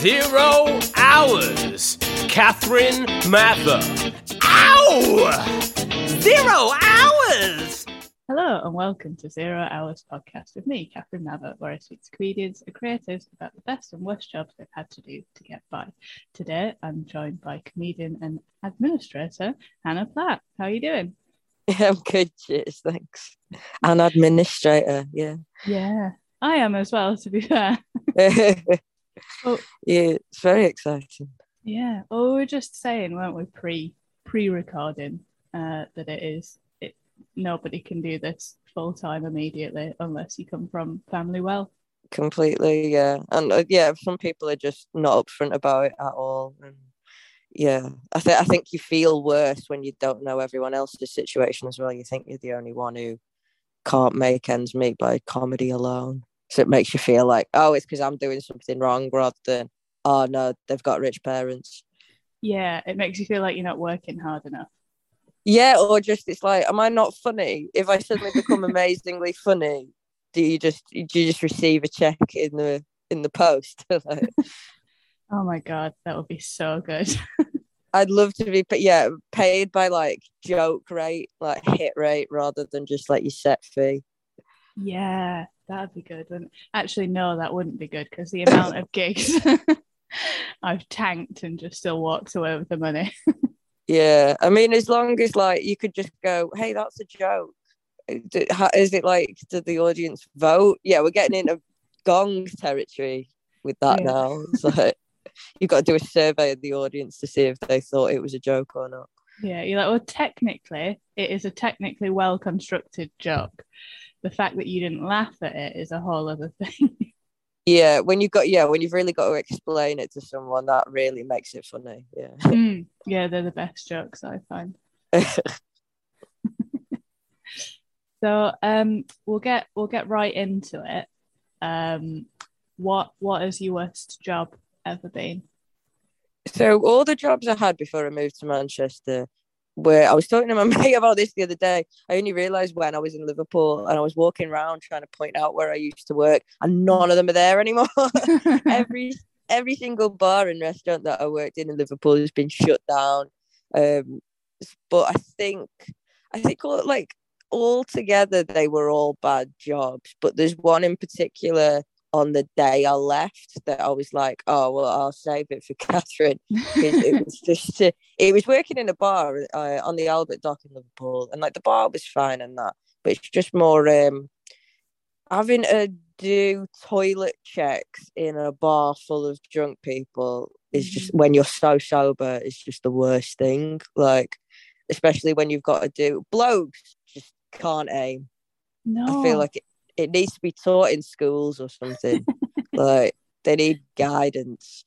Zero hours. Catherine Mather. Ow! Zero hours! Hello and welcome to Zero Hours Podcast with me, Catherine Mather, where I speak to comedians and creators about the best and worst jobs they've had to do to get by. Today, I'm joined by comedian and administrator Hannah Platt. How are you doing? Yeah, I'm good. Cheers, thanks. And administrator, yeah. Yeah, I am as well, to be fair. yeah, Oh. it's very exciting. Yeah. Well, we were just saying, weren't we, pre pre recording, uh, that it is it nobody can do this full time immediately unless you come from family wealth. Completely, yeah. And uh, yeah, some people are just not upfront about it at all. And yeah, I think I think you feel worse when you don't know everyone else's situation as well. You think you're the only one who can't make ends meet by comedy alone. So it makes you feel like, oh, it's because I'm doing something wrong rather than, oh no, they've got rich parents. Yeah, it makes you feel like you're not working hard enough. Yeah, or just it's like, am I not funny? If I suddenly become amazingly funny, do you just do you just receive a check in the in the post? Like, Oh my god, that would be so good. I'd love to be, but yeah, paid by like joke rate, like hit rate, rather than just like your set fee. Yeah, that'd be good. Wouldn't... Actually, no, that wouldn't be good because the amount of gigs I've tanked and just still walked away with the money. Yeah, I mean, as long as like you could just go, hey, that's a joke. Is it like did the audience vote? Yeah, we're getting into gong territory with that Yeah. now. It's like you've got to do a survey of the audience to see if they thought it was a joke or not. Yeah, you're like, well, technically, it is a technically well constructed joke. The fact that you didn't laugh at it is a whole other thing. Yeah, when you've got yeah, when you've really got to explain it to someone, that really makes it funny. Yeah. Mm, yeah, they're the best jokes I find. So, um, we'll get we'll get right into it. Um, what what has your worst job ever been? So all the jobs I had before I moved to Manchester where I was talking to my mate about this the other day. I only realised when I was in Liverpool and I was walking around trying to point out where I used to work and none of them are there anymore. every every single bar and restaurant that I worked in in Liverpool has been shut down. Um, but I think I think all, like all together they were all bad jobs. But there's one in particular on the day I left that I was like, oh well, I'll save it for Catherine. it was just uh, it was working in a bar uh, on the Albert Dock in Liverpool, and like the bar was fine and that, but it's just more um having to do toilet checks in a bar full of drunk people is just when you're so sober is just the worst thing. Like, especially when you've got to do blokes just can't aim. no, I feel like it, it needs to be taught in schools or something. like they need guidance.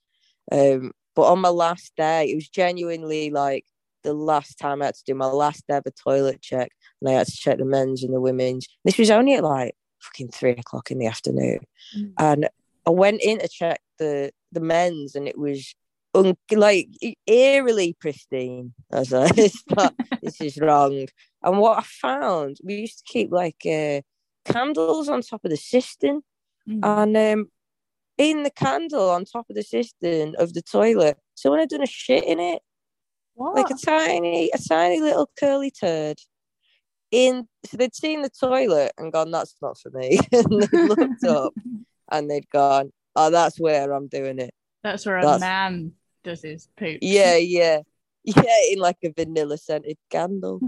Um, but on my last day, it was genuinely like the last time I had to do my last ever toilet check, and I had to check the men's and the women's. This was only at like fucking three o'clock in the afternoon, Mm. and I went in to check the the men's, and it was un- like eerily pristine. I was like, "This, this is wrong." And what I found, we used to keep like uh, candles on top of the cistern, Mm. and um, in the candle on top of the cistern of the toilet, someone had done a shit in it, what? like a tiny, a tiny little curly turd. In so they'd seen the toilet and gone, "That's not for me," and they looked up and they'd gone, "Oh, that's where I'm doing it." That's where a man does his poop. Yeah, yeah, yeah, in like a vanilla scented candle.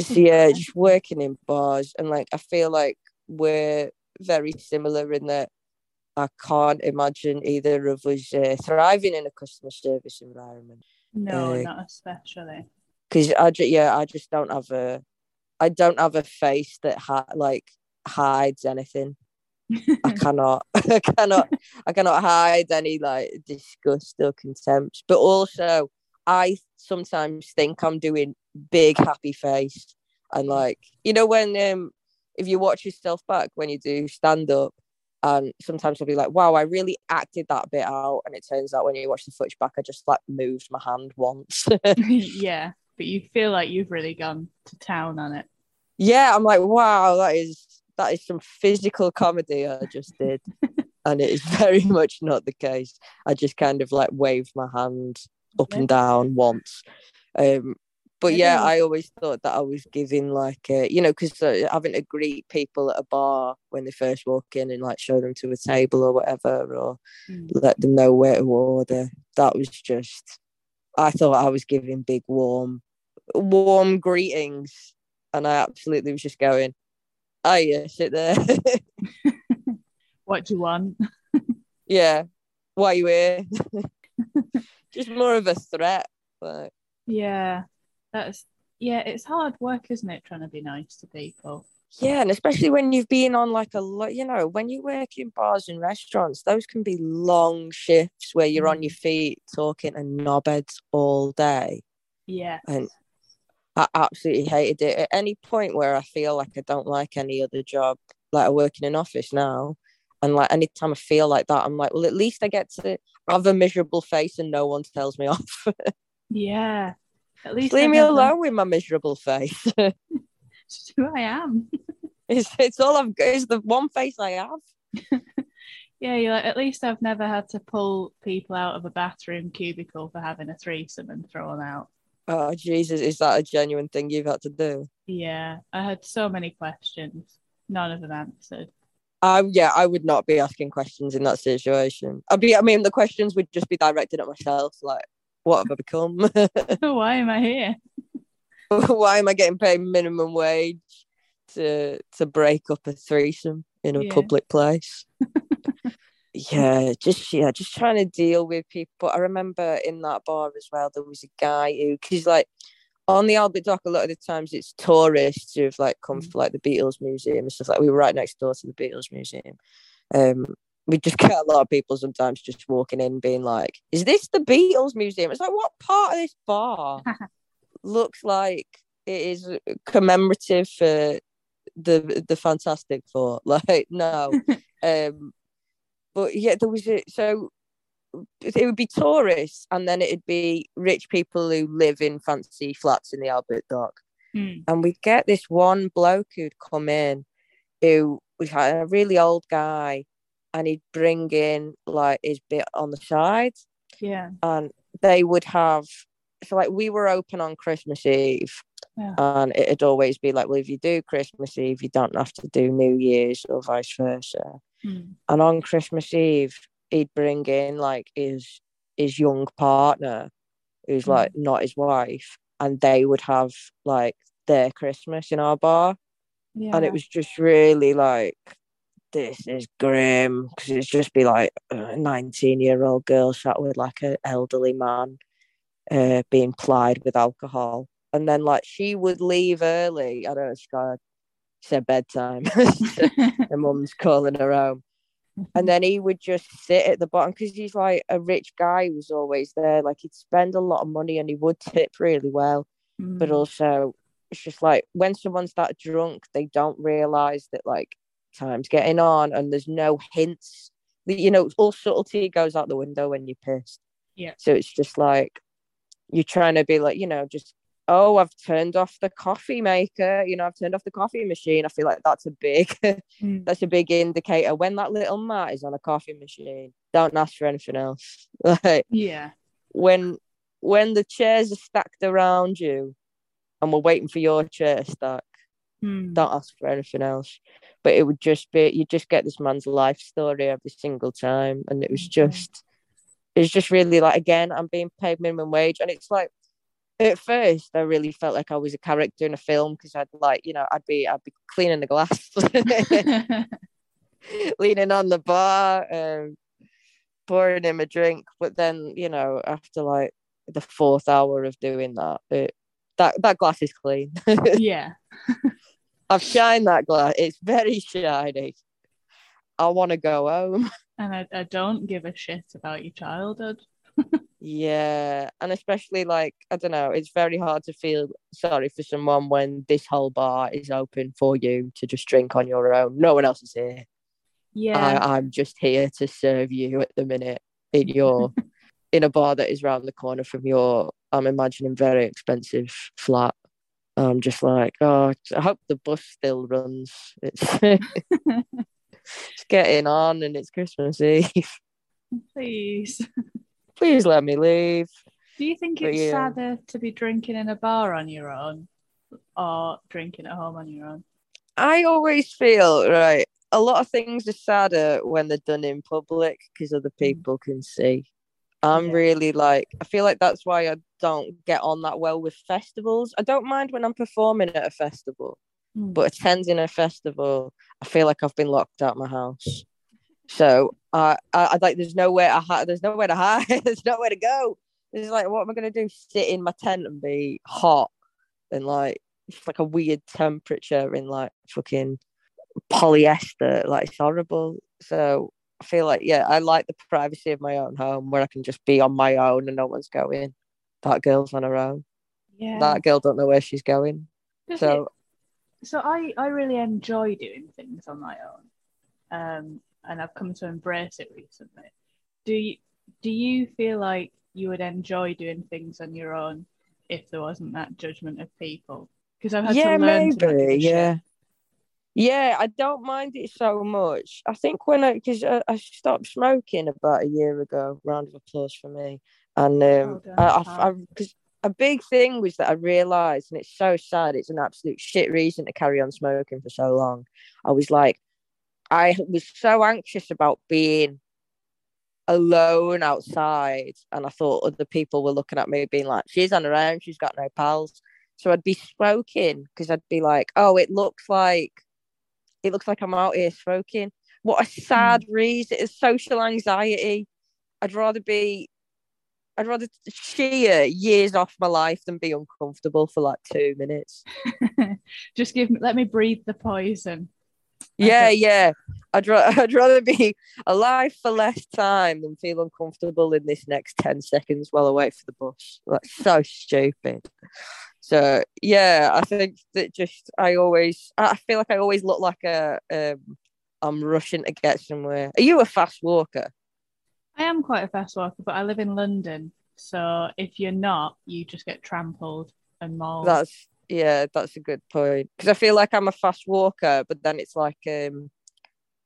So yeah, just working in bars and like I feel like we're very similar in that I can't imagine either of us uh, thriving in a customer service environment no, Uh, not especially. because I just yeah I just don't have a I don't have a face that ha- like hides anything. I cannot I cannot I cannot hide any like disgust or contempt. But also I sometimes think I'm doing big happy face and like you know when um if you watch yourself back when you do stand up and sometimes I'll be like, wow, I really acted that bit out. And it turns out when you watch the footage back, I just like moved my hand once. yeah, but you feel like you've really gone to town on it. yeah, I'm like, wow, that is that is some physical comedy I just did. and it is very much not the case. I just kind of like waved my hand up Yeah. and down once. Um, but yeah. I always thought that I was giving like, a, you know, because uh, having to greet people at a bar when they first walk in and like show them to a table or whatever, or Mm. let them know where to order. That was just, I thought I was giving big warm, warm greetings, and I absolutely was just going, "Oh yeah, sit there." What do you want? yeah, why are you here? just more of a threat. Like, Yeah, that's yeah. It's hard work, isn't it? Trying to be nice to people. yeah, and especially when you've been on like a lot, you know, when you work in bars and restaurants, those can be long shifts where you're on Mm. your feet talking to knobheads all day. Yeah, And I absolutely hated it. At any point where I feel like I don't like any other job, like I work in an office now, and like anytime I feel like that, I'm like, well, at least I get to have a miserable face and no one tells me off. yeah. At least leave me alone with my miserable face. It's who I am. it's, it's all I've got. It's the one face I have. Yeah, you're like, at least I've never had to pull people out of a bathroom cubicle for having a threesome and throw them out. Oh Jesus, is that a genuine thing you've had to do? Yeah, I had so many questions, none of them answered. I yeah, I would not be asking questions in that situation. I'd be. I mean, the questions would just be directed at myself. Like, what have I become? Why am I here? Why am I getting paid minimum wage to to break up a threesome in a Yeah. public place? yeah, just yeah, just trying to deal with people. I remember in that bar as well, there was a guy who, because like on the Albert Dock, a lot of the times it's tourists who've like come Mm. for like the Beatles Museum and stuff. Like we were right next door to the Beatles Museum. Um, we just get a lot of people sometimes just walking in, being like, "Is this the Beatles Museum?" It's like, what part of this bar looks like it is commemorative for the the Fantastic Four? Like, no. um, but yeah, there was a so it would be tourists, and then it'd be rich people who live in fancy flats in the Albert Dock Hmm. and we'd get this one bloke who'd come in who was like a really old guy and he'd bring in like his bit on the side Yeah, and they would have so like we were open on christmas eve Yeah. and it'd always be like well if you do christmas eve you don't have to do new year's or vice versa Hmm. and on christmas eve he'd bring in like his his young partner who's Mm. like not his wife and they would have like their christmas in our bar. Yeah. and it was just really like this is grim because it's just be like a 19 year old girl sat with like an elderly man uh, being plied with alcohol. And then like she would leave early. I don't know she got said bedtime. Her mum's calling her home and then he would just sit at the bottom because he's like a rich guy who was always there like he'd spend a lot of money and he would tip really well but Hmm. also it's just like when someone's that drunk they don't realize that like time's getting on and there's no hints that you know all subtlety goes out the window when you're pissed Yeah. so it's just like you're trying to be like you know just oh i've turned off the coffee maker you know i've turned off the coffee machine i feel like that's a big Hmm. that's a big indicator when that little mat is on a coffee machine don't ask for anything else like yeah, when when the chairs are stacked around you and we're waiting for your chair to stack, Hmm. don't ask for anything else. But it would just be you just get this man's life story every single time. And it was just it's just really like again, I'm being paid minimum wage. And it's like at first I really felt like I was a character in a film because I'd like, you know, I'd be I'd be cleaning the glass, leaning on the bar, um, pouring him a drink. But then, you know, after like the fourth hour of doing that, it, that that glass is clean. yeah, I've shined that glass. It's very shiny. I want to go home. and I, I don't give a shit about your childhood. Yeah, and especially like I don't know, it's very hard to feel sorry for someone when this whole bar is open for you to just drink on your own. No one else is here. Yeah, I, I'm just here to serve you at the minute in your in a bar that is round the corner from your I'm imagining very expensive flat. I'm just like, oh, I hope the bus still runs. It's it's getting on and it's Christmas Eve. Please. Please let me leave. Do you think But it's yeah. sadder to be drinking in a bar on your own or drinking at home on your own? I always feel right. A lot of things are sadder when they're done in public because other people can see. I'm Yeah. really like I feel like that's why I don't get on that well with festivals. I don't mind when I'm performing at a festival, Mm. but attending a festival, I feel like I've been locked out my house. So I, I, I like there's nowhere I ha- there's nowhere to hide. there's nowhere to go. It's like what am I gonna do? Sit in my tent and be hot and like it's like a weird temperature in like fucking polyester. Like it's horrible. So I feel like yeah, I like the privacy of my own home where I can just be on my own and no one's going. That girl's on her own. yeah. That girl don't know where she's going. Does So it- so I, I really enjoy doing things on my own. Um, and I've come to embrace it recently. Do you do you feel like you would enjoy doing things on your own if there wasn't that judgment of people? Because I've had yeah, to learn to maybe. shit. Yeah. Yeah, I don't mind it so much. I think when I, because I, I stopped smoking about a year ago, round of applause for me. And um, done, I, I. I, because a big thing was that I realized, and it's so sad, it's an absolute shit reason to carry on smoking for so long. I was like, I was so anxious about being alone outside, and I thought other people were looking at me being like, she's on her own, she's got no pals. So I'd be smoking because I'd be like, oh, it looks like it looks like I'm out here smoking. What a sad hmm. reason. It's social anxiety. I'd rather be I'd rather shear years off my life than be uncomfortable for like two minutes. Just give me let me breathe the poison. Yeah, yeah. I'd, ra- I'd rather be alive for less time than feel uncomfortable in this next 10 seconds while I wait for the bus. That's so stupid. So, yeah, I think that just, I always, I feel like I always look like a, um, I'm rushing to get somewhere. Are you a fast walker? I am quite a fast walker, but I live in London. So if you're not, you just get trampled and mauled. That's, yeah, that's a good point. Because I feel like I'm a fast walker, but then it's like, um,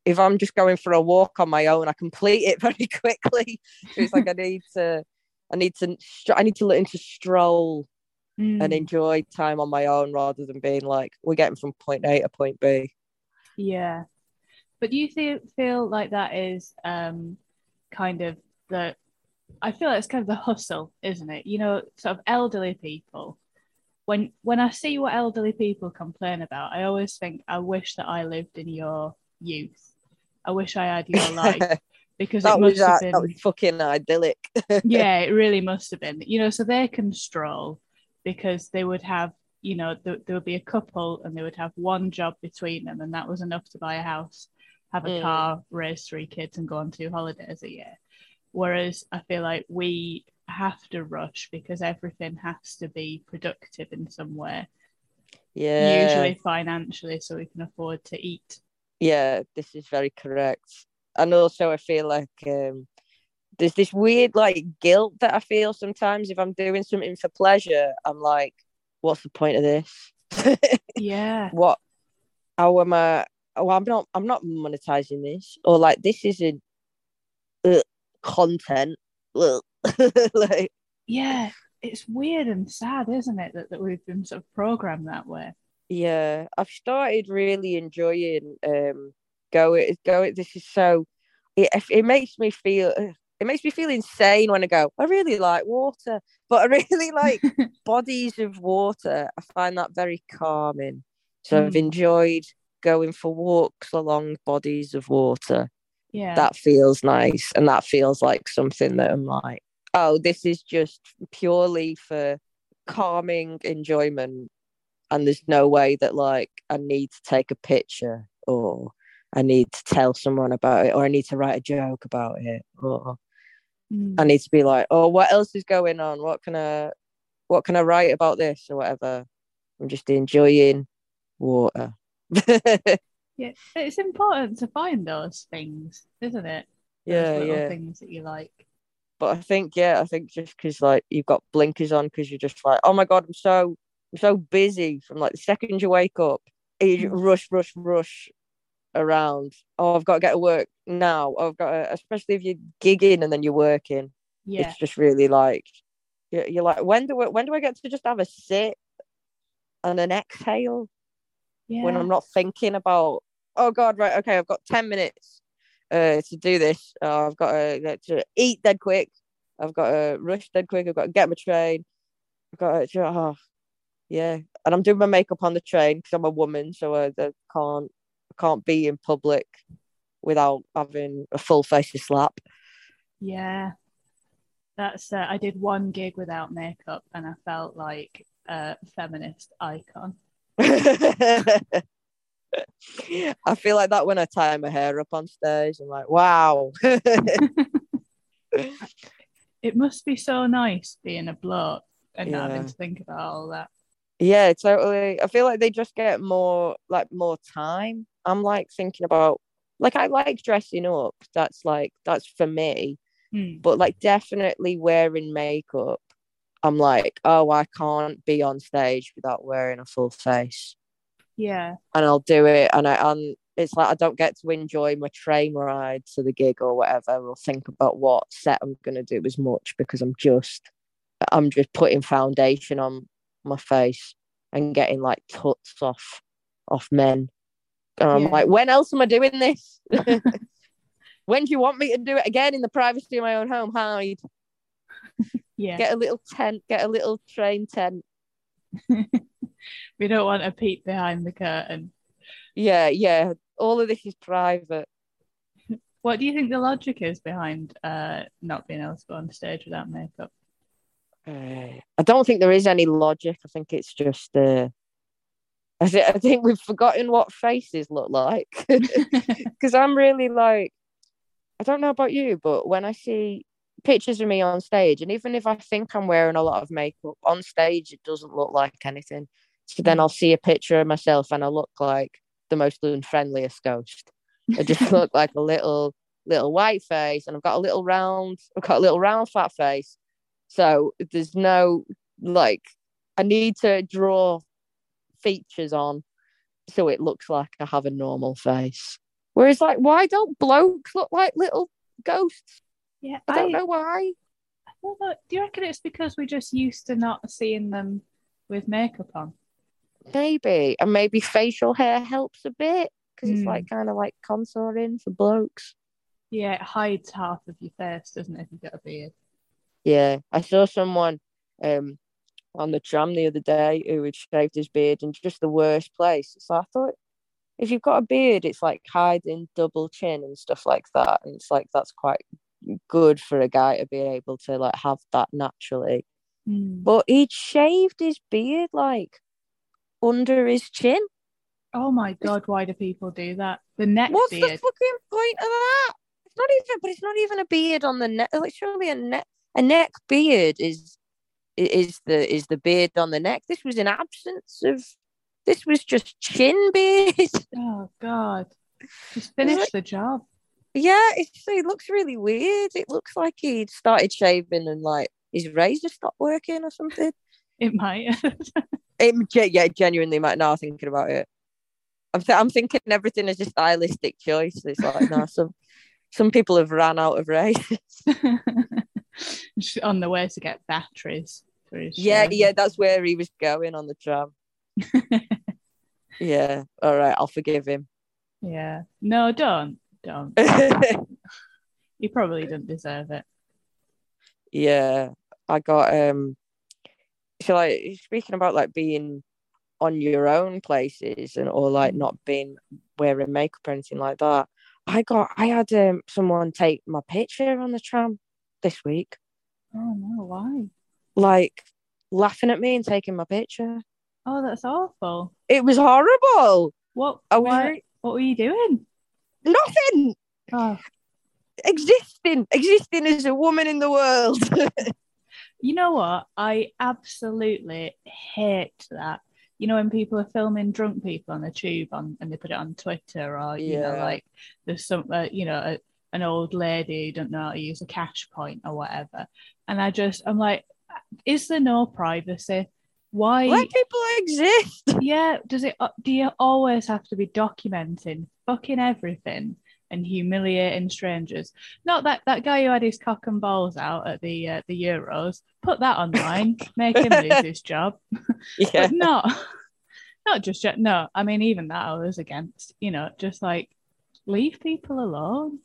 if I'm just going for a walk on my own, I complete it very quickly. So it's like I need to, I need to, I need to learn to stroll Mm, and enjoy time on my own rather than being like we're getting from point A to point B. yeah. But do you feel feel like that is um kind of the I feel like it's kind of the hustle, isn't it? You know, sort of elderly people. When when I see what elderly people complain about, I always think I wish that I lived in your youth. I wish I had your life because that it was have been that was fucking idyllic. yeah, it really must have been. You know, so they can stroll because they would have, you know, there, there would be a couple and they would have one job between them, and that was enough to buy a house, have a Mm. car, raise three kids, and go on two holidays a year. Whereas I feel like we have to rush because everything has to be productive in some way, yeah, usually financially, so we can afford to eat. yeah, this is very correct. And also, I feel like um, there's this weird like guilt that I feel sometimes if I'm doing something for pleasure. I'm like, what's the point of this? Yeah. what? How am I? Oh, I'm not. I'm not monetizing this, or like this isn't uh, content. Ugh. like, Yeah. It's weird and sad, isn't it, that, that we've been sort of programmed that way. yeah, I've started really enjoying um going. Going. This is so. It it makes me feel. It makes me feel insane when I go. I really like water, but I really like bodies of water. I find that very calming. So I've Mm. enjoyed going for walks along bodies of water. Yeah. that feels nice and that feels like something that i'm like oh this is just purely for calming enjoyment and there's no way that like i need to take a picture or i need to tell someone about it or i need to write a joke about it or Mm. i need to be like oh what else is going on what can i what can i write about this or whatever i'm just enjoying water Yeah, it's important to find those things, isn't it? Those yeah little yeah things that you like. But I think, yeah, I think just because like you've got blinkers on because you're just like, oh my god, I'm so I'm so busy from like the second you wake up, you Mm. rush, rush, rush around. Oh, I've got to get to work now. I've got to, especially if you're gigging and then you're working. Yeah. It's just really like you're, you're like, when do I, when do I get to just have a sit and an exhale Yeah. when I'm not thinking about oh god right okay I've got ten minutes uh, to do this. Uh, I've got to, to eat dead quick. I've got to rush dead quick. I've got to get my train. I've got to oh, yeah, and I'm doing my makeup on the train because I'm a woman, so I, I can't I can't be in public without having a full face of slap. Yeah. That's uh, I did one gig without makeup and I felt like a feminist icon. I feel like that when I tie my hair up on stage. I'm like, wow. It must be so nice being a bloke and not having to think about all that. yeah, totally. I feel like they just get more like more time. I'm like thinking about like I like dressing up. That's like that's for me. Hmm. But like definitely wearing makeup. I'm like, oh, I can't be on stage without wearing a full face. Yeah. and I'll do it. And I and it's like I don't get to enjoy my train ride to the gig or whatever, or think about what set I'm gonna do as much because I'm just I'm just putting foundation on my face and getting like tuts off off men. And I'm Yeah. like, when else am I doing this? when do you want me to do it again in the privacy of my own home? Hide. Yeah. Get a little tent, get a little train tent. we don't want a peek behind the curtain. Yeah, yeah. All of this is private. What do you think the logic is behind uh, not being able to go on stage without makeup? Uh, I don't think there is any logic. I think it's just. Uh, I, th- I think we've forgotten what faces look like because I'm really like. I don't know about you, but when I see pictures of me on stage, and even if I think I'm wearing a lot of makeup on stage, it doesn't look like anything. So then I'll see a picture of myself, and I look like the most unfriendliest ghost. I just look like a little little white face, and I've got a little round. I've got a little round fat face. So there's no like I need to draw features on so it looks like I have a normal face. Whereas like why don't blokes look like little ghosts? Yeah, I don't know why. I. Do you reckon it's because we're just used to not seeing them with makeup on? Maybe. And maybe facial hair helps a bit because it's Hmm. like kind of like contouring for blokes. Yeah, it hides half of your face, doesn't it, if you've got a beard? Yeah. I saw someone um on the tram the other day who had shaved his beard in just the worst place. So I thought if you've got a beard, it's like hiding double chin and stuff like that. And it's like that's quite good for a guy to be able to like have that naturally. Hmm. But he'd shaved his beard like under his chin. Oh my god, why do people do that? The neck What's the fucking point of that? It's not even, but it's not even a beard on the neck. Oh, like surely a neck, a neck beard is is the is the beard on the neck. This was an absence of. This was just chin beard. Oh god. Just finish like- the job. yeah, it's, it looks really weird. It looks like he'd started shaving and like his razor stopped working or something. It might. It, yeah, genuinely might now thinking about it. I'm, th- I'm thinking everything is a stylistic choice. It's like no, some some people have ran out of. Just on the way to get batteries for Yeah, yeah, that's where he was going on the tram. Yeah, all right, I'll forgive him. yeah. No, don't. Don't. He probably doesn't deserve it. yeah, I got um. So like speaking about like being on your own places and or like not being wearing makeup or anything like that. I got I had um someone take my picture on the tram this week, Oh no, why? like laughing at me and taking my picture. Oh, that's awful. It was horrible. What? I was why- what were you doing? nothing. Oh, existing, existing as a woman in the world. you know what? I absolutely hate that. You know when people are filming drunk people on the tube on and they put it on Twitter or you know Yeah. like there's some uh, you know a, an old lady who don't know how to use a cash point or whatever, and I just I'm like, is there no privacy? Why? Let people exist. yeah, does it? uh, Do you always have to be documenting fucking everything and humiliating strangers? Not that that guy who had his cock and balls out at the uh, the Euros. Put that online, make him lose his job. Yeah. But not, not just yet. No, I mean even that I was against. You know, just like leave people alone.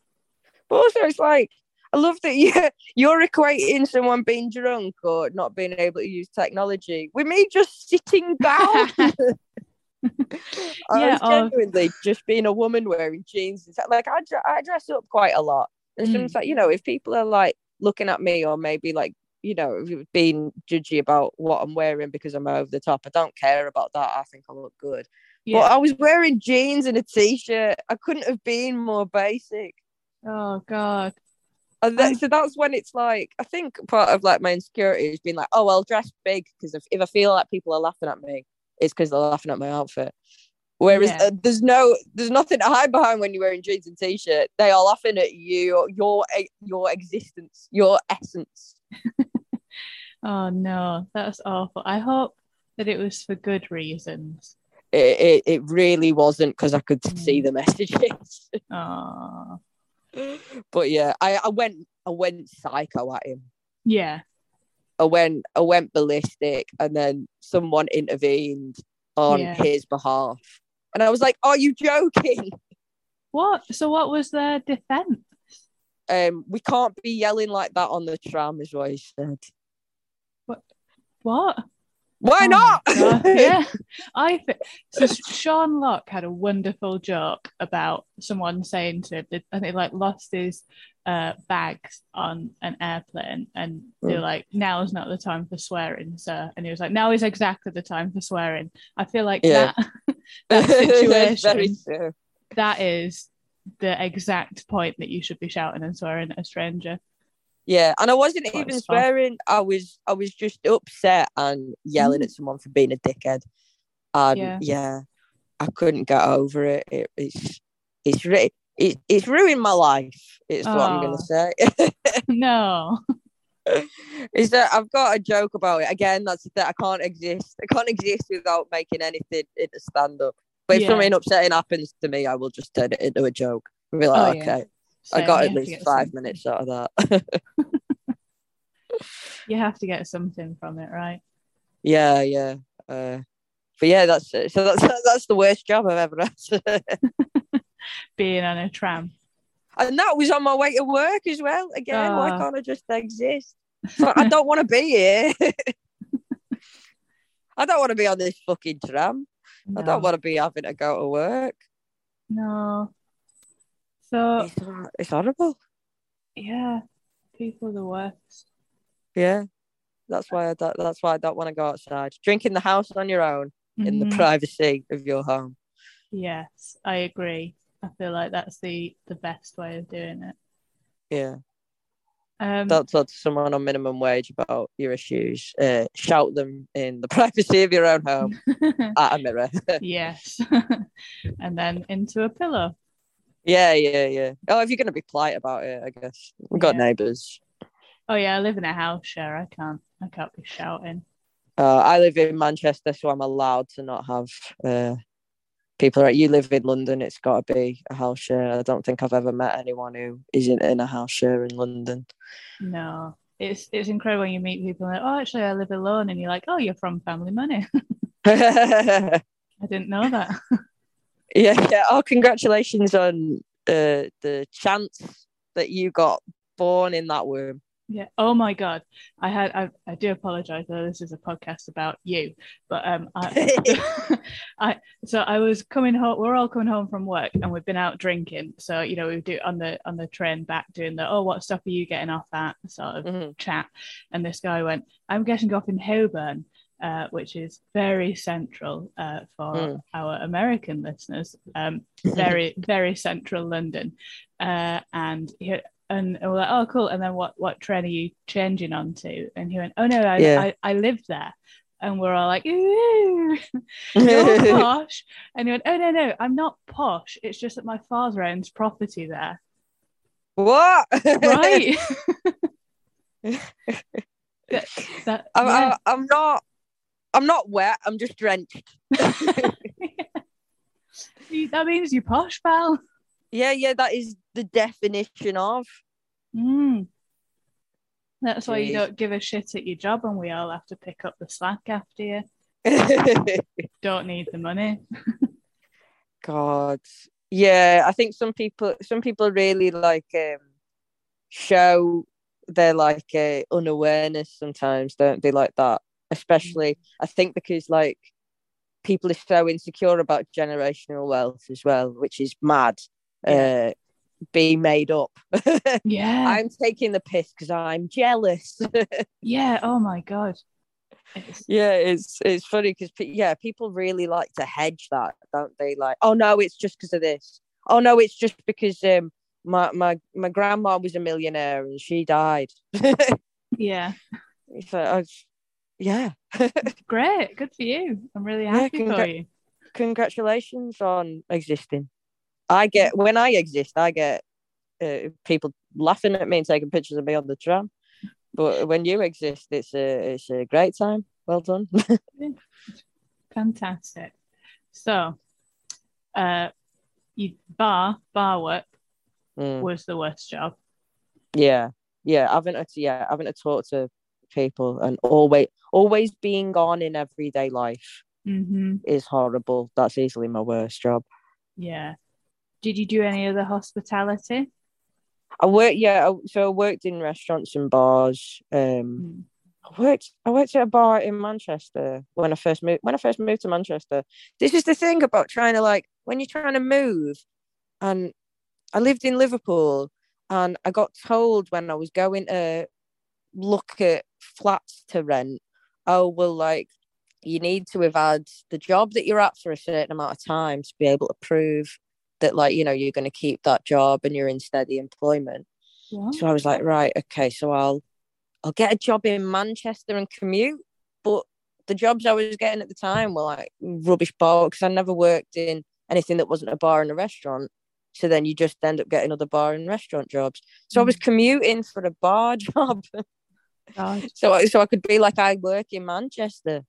But also, it's like I love that you you're equating someone being drunk or not being able to use technology with me just sitting down. I Yeah, was or- genuinely just being a woman wearing jeans. Like I, I dress up quite a lot. And Mm. sometimes, like you know, if people are like looking at me or maybe like you know being judgy about what I'm wearing because I'm over the top, I don't care about that. I think I look good. Yeah. But I was wearing jeans and a t-shirt. I couldn't have been more basic. oh God. Um, so that's when it's like, I think part of like my insecurity has been like, oh, I'll dress big because if, if I feel like people are laughing at me, it's because they're laughing at my outfit. Whereas Yeah. uh, there's no, there's nothing to hide behind when you're wearing jeans and t-shirt. They are laughing at you, your your existence, your essence. Oh no, that's awful. I hope that it was for good reasons. It it, it really wasn't because I could see Mm. the messages. Oh but yeah, I, I went I went psycho at him. yeah. I went I went ballistic and then someone intervened on Yeah. his behalf. And I was like, Are you joking? What? So what was their defense? Um, we can't be yelling like that on the tram, is what he said. What? What? Why not? yeah, I think so. Sean Lock had a wonderful joke about someone saying to him that I think like lost his uh, bags on an airplane, and they're like, "Now is not the time for swearing, sir." And he was like, "Now is exactly the time for swearing." I feel like Yeah. that that situation that is the exact point that you should be shouting and swearing at a stranger. Yeah, and I wasn't What even swearing. I was I was just upset and yelling Mm. at someone for being a dickhead. And Yeah. yeah, I couldn't get over it. it it's it's re- it, it's ruined my life. It's what I'm Oh. gonna say. no. is that I've got a joke about it. Again, that's that I can't exist. I can't exist without making anything into stand up. But if Yeah. something upsetting happens to me, I will just turn it into a joke. I'll be like, Oh, yeah. I got at least five something. minutes out of that. You have to get something from it, right? yeah, yeah. Uh, but yeah, that's it. So that's that's the worst job I've ever had. Being on a tram. and that was on my way to work as well. Again, why Ah. can't I just exist? I don't want to be here. I don't want to be on this fucking tram. I don't want to be having to go to work. No. So It's, it's horrible. yeah, people are the worst. Yeah, that's why I don't, that's why I don't want to go outside. Drink in the house on your own in the Mhm. privacy of your home. Yes, I agree. I feel like that's the the best way of doing it. Yeah, Um, don't talk to someone on minimum wage about your issues. Uh, shout them in the privacy of your own home at a mirror. yes, and then into a pillow. Yeah, yeah, yeah. Oh, if you're gonna be polite about it, I guess we've got Yeah. neighbours. Oh yeah, I live in a house share. I can't. I can't be shouting. Uh, I live in Manchester, so I'm allowed to not have uh, people. Right, you live in London, it's got to be a house share. I don't think I've ever met anyone who isn't in a house share in London. No, it's it's incredible when you meet people and like, oh, actually, I live alone, and you're like, oh, you're from family money. I didn't know that. yeah. yeah. Oh, congratulations on uh, the chance that you got born in that womb. Yeah. Oh my God. I had. I, I do apologize. Though this is a podcast about you, but um, I, I. So I was coming home. We're all coming home from work, and we've been out drinking. So you know, we do on the on the train back doing the oh, what stuff are you getting off at sort of Mhm. chat. And this guy went, I'm getting off in Holborn. Uh, which is very central uh, for Mm. our American listeners. Um, very very central London, uh, and he, and we're like, oh cool. And then what what train are you changing onto? And he went, oh no, I Yeah. I, I live there. And we're all like, ooh, you're posh. And he went, oh no no, I'm not posh. It's just that my father owns property there. what? Right. that, that, I'm, yeah. I'm, I'm not. I'm not wet. I'm just drenched. That means you're posh, pal. yeah, yeah. That is the definition of. Mm. That's why you don't give a shit at your job and we all have to pick up the slack after you. Don't need the money. God. Yeah, I think some people some people really like um show their like uh, unawareness sometimes, don't they like that? Especially I think because like people are so insecure about generational wealth as well, which is mad. Uh being made up. Yeah. I'm taking the piss because I'm jealous. yeah. Oh my God. It's, yeah, it's it's funny because yeah, people really like to hedge that, don't they? Like, oh no, it's just because of this. Oh no, it's just because um my my my grandma was a millionaire and she died. yeah. It's like, I was- yeah, Great. Good for you. I'm really Yeah, happy for you. congratulations on existing. I get when I exist, I get uh, people laughing at me and taking pictures of me on the tram. But when you exist, it's a it's a great time. Well done. Fantastic. So, uh, you bar bar work Mm. was the worst job. Yeah, yeah. Having to yeah, having to talk to people and always always being on in everyday life Mm-hmm. is horrible. That's easily my worst job. Yeah. Did you do any other hospitality? I worked yeah, I- so I worked in restaurants and bars. Um, Mm. I worked I worked at a bar in Manchester when I first moved when I first moved to Manchester. This is the thing about trying to like when you're trying to move and I lived in Liverpool and I got told when I was going to look at flats to rent, oh well like you need to have had the job that you're at for a certain amount of time to be able to prove that like you know you're going to keep that job and you're in steady employment. What? So I was like, right, okay, so I'll I'll get a job in Manchester and commute. But the jobs I was getting at the time were like rubbish bar because I never worked in anything that wasn't a bar and a restaurant. So then you just end up getting other bar and restaurant jobs. So I was mm. commuting for a bar job. So I- so I could be like I work in Manchester.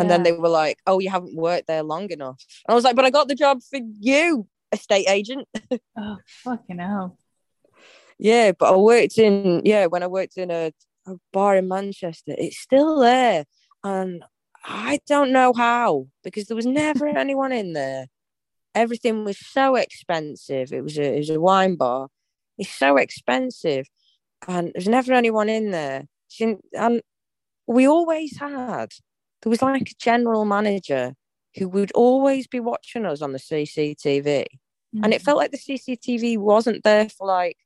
And then they were like, Oh, you haven't worked there long enough. And I was like, But I got the job for you, estate agent. Oh, fucking hell. Yeah, but I worked in yeah when I worked in a, a bar in Manchester. It's still there, and I don't know how because there was never anyone in there. Everything was so expensive. It was a it was a wine bar. It's so expensive, and there's never anyone in there. And we always had there was like a general manager who would always be watching us on the CCTV and it Mm. felt like the CCTV wasn't there for like,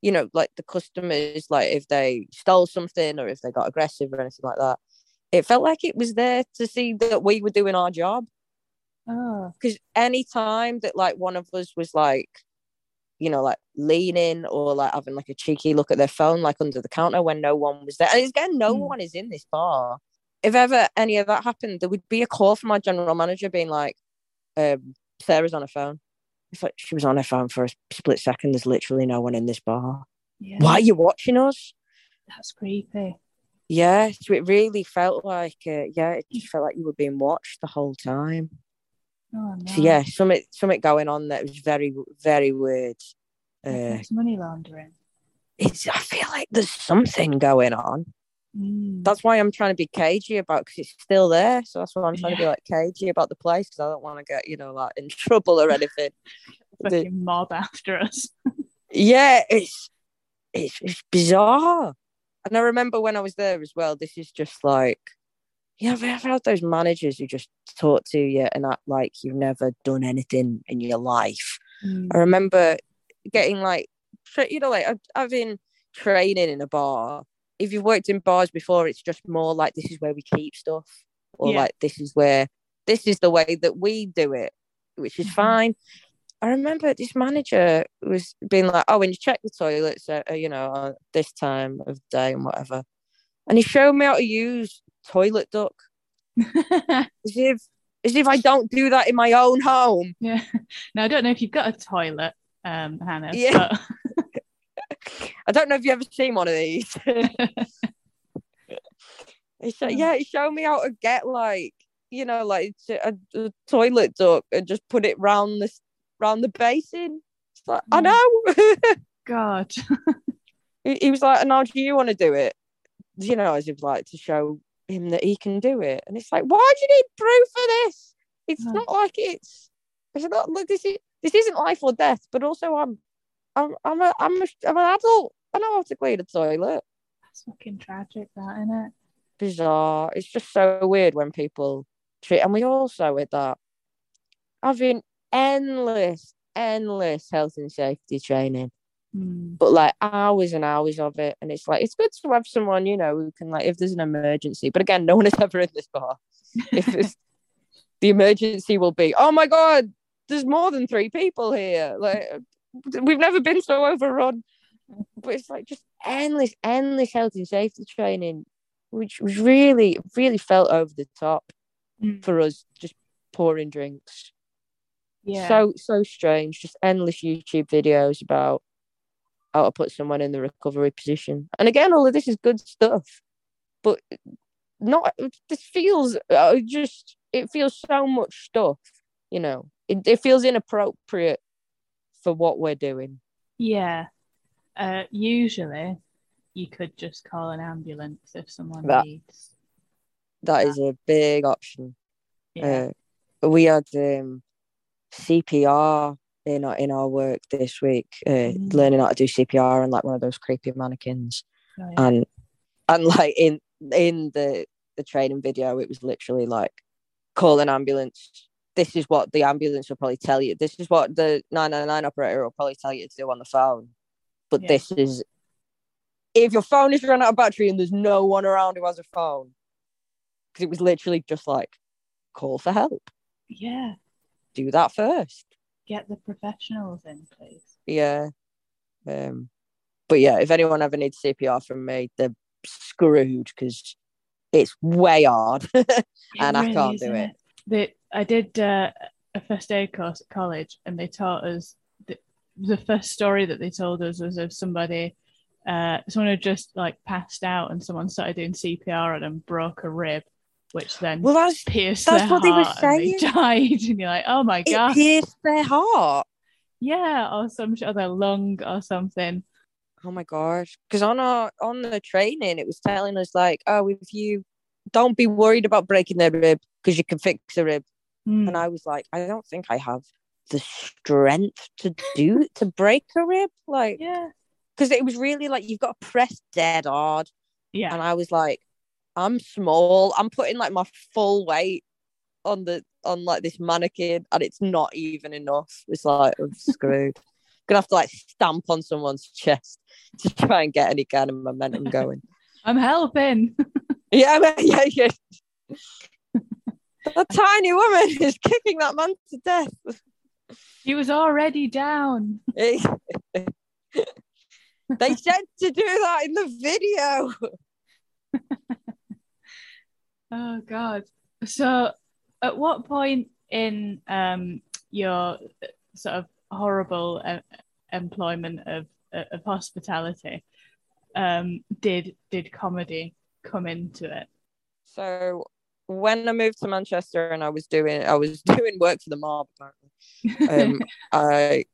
you know, like the customers, like if they stole something or if they got aggressive or anything like that. It felt like it was there to see that we were doing our job. Oh, Because any time that like one of us was like, you know, like leaning or like having like a cheeky look at their phone, like under the counter when no one was there. And again, no Hmm. one is in this bar. If ever any of that happened, there would be a call from our general manager being like, um, Sarah's on her phone. It's like she was on her phone for a split second. There's literally no one in this bar. yeah. Why are you watching us? That's creepy. Yeah, so it really felt like, uh, yeah, it just felt like you were being watched the whole time. Oh, no. So yeah, something something going on that was very very weird. Uh, That's money laundering. it's I feel like there's something going on. Mm. That's why I'm trying to be cagey about because it's still there. So that's why I'm trying to be like cagey about the place because I don't want to get you know like in trouble or anything. the- Fucking mob after us. yeah, it's it's it's bizarre. And I remember when I was there as well. This is just like, yeah, I've I've had those managers who just talk to you and act like you've never done anything in your life. Mm. I remember getting like, you know, like I've- having training in a bar. If you've worked in bars before, it's just more like this is where we keep stuff, or Yeah. like this is where this is the way that we do it, which is Mhm. fine. I remember this manager was being like, "Oh, when you check the toilets, uh, you know, uh, this time of day and whatever," and he showed me how to use toilet duck, as if as if I don't do that in my own home. yeah. Now I don't know if you've got a toilet, um, Hannah. Yeah. But I don't know if you've ever seen one of these. Oh. yeah, he showed me how to get like, you know, like a, a toilet duck and just put it round this round the basin. It's like, I Mm. know. God. he, he was like, and how do you want to do it? You know, as if like to show him that he can do it. And it's like, why do you need proof for this? It's Oh. not like it's it's not look this is this isn't life or death, but also I'm I'm I'm a I'm a, I'm an adult. I know how to clean a toilet. That's fucking tragic, that, isn't it? Bizarre. It's just so weird when people treat and we also with that having endless, endless health and safety training. Hmm. but like hours and hours of it. And it's like it's good to have someone, you know, who can like if there's an emergency. But again, no one is ever in this bar. If it's, the emergency will be, oh my god, there's more than three people here. Like we've never been so overrun. But it's like just endless, endless health and safety training, which was really, really felt over the top Mm. for us, just pouring drinks. Yeah. So so strange. Just endless YouTube videos about how to put someone in the recovery position. And again, all of this is good stuff, but not. This feels uh, just. It feels so much stuff. You know, it, it feels inappropriate for what we're doing. Yeah. Uh, usually, you could just call an ambulance if someone That- needs. That is a big option. Yeah. Uh, we had um, CPR in our in our work this week, uh, Mm. learning how to do CPR and like one of those creepy mannequins. Oh, yeah. and and like in in the the training video it was literally like call an ambulance this is what the ambulance will probably tell you this is what the 999 operator will probably tell you to do on the phone but Yeah. this is if your phone is run out of battery and there's no one around who has a phone because it was literally just like call for help yeah. do that first Get the professionals in, please. yeah um but yeah if anyone ever needs cpr from me they're screwed because it's way hard And I can't do isn't it. They, I did uh, a first aid course at college, and they taught us the, the first story that they told us was of somebody, uh, someone had just like passed out, and someone started doing CPR on them, broke a rib, which then well that's pierced that's their what they were and they died, and you're like, oh my it god, pierced their heart. Yeah, or some or lung or something. oh my gosh because on our on the training it was telling us like oh if you don't be worried about breaking their rib because you can fix a rib. Hmm. and i was like i don't think i have the strength to do to break a rib like yeah, because it was really like you've got to press dead hard. Yeah, and I was like, I'm small. I'm putting like my full weight on the on like this mannequin, and it's not even enough. It's like I'm screwed. Gonna have to like stamp on someone's chest to try and get any kind of momentum going. I'm helping. yeah, yeah, yeah. A tiny woman is kicking that man to death. he was already down. they said to do that in the video. Oh God. So, at what point in um your sort of horrible uh, employment of uh, of hospitality um did did comedy come into it? So when I moved to Manchester and I was doing I was doing work for the mob apparently. Um I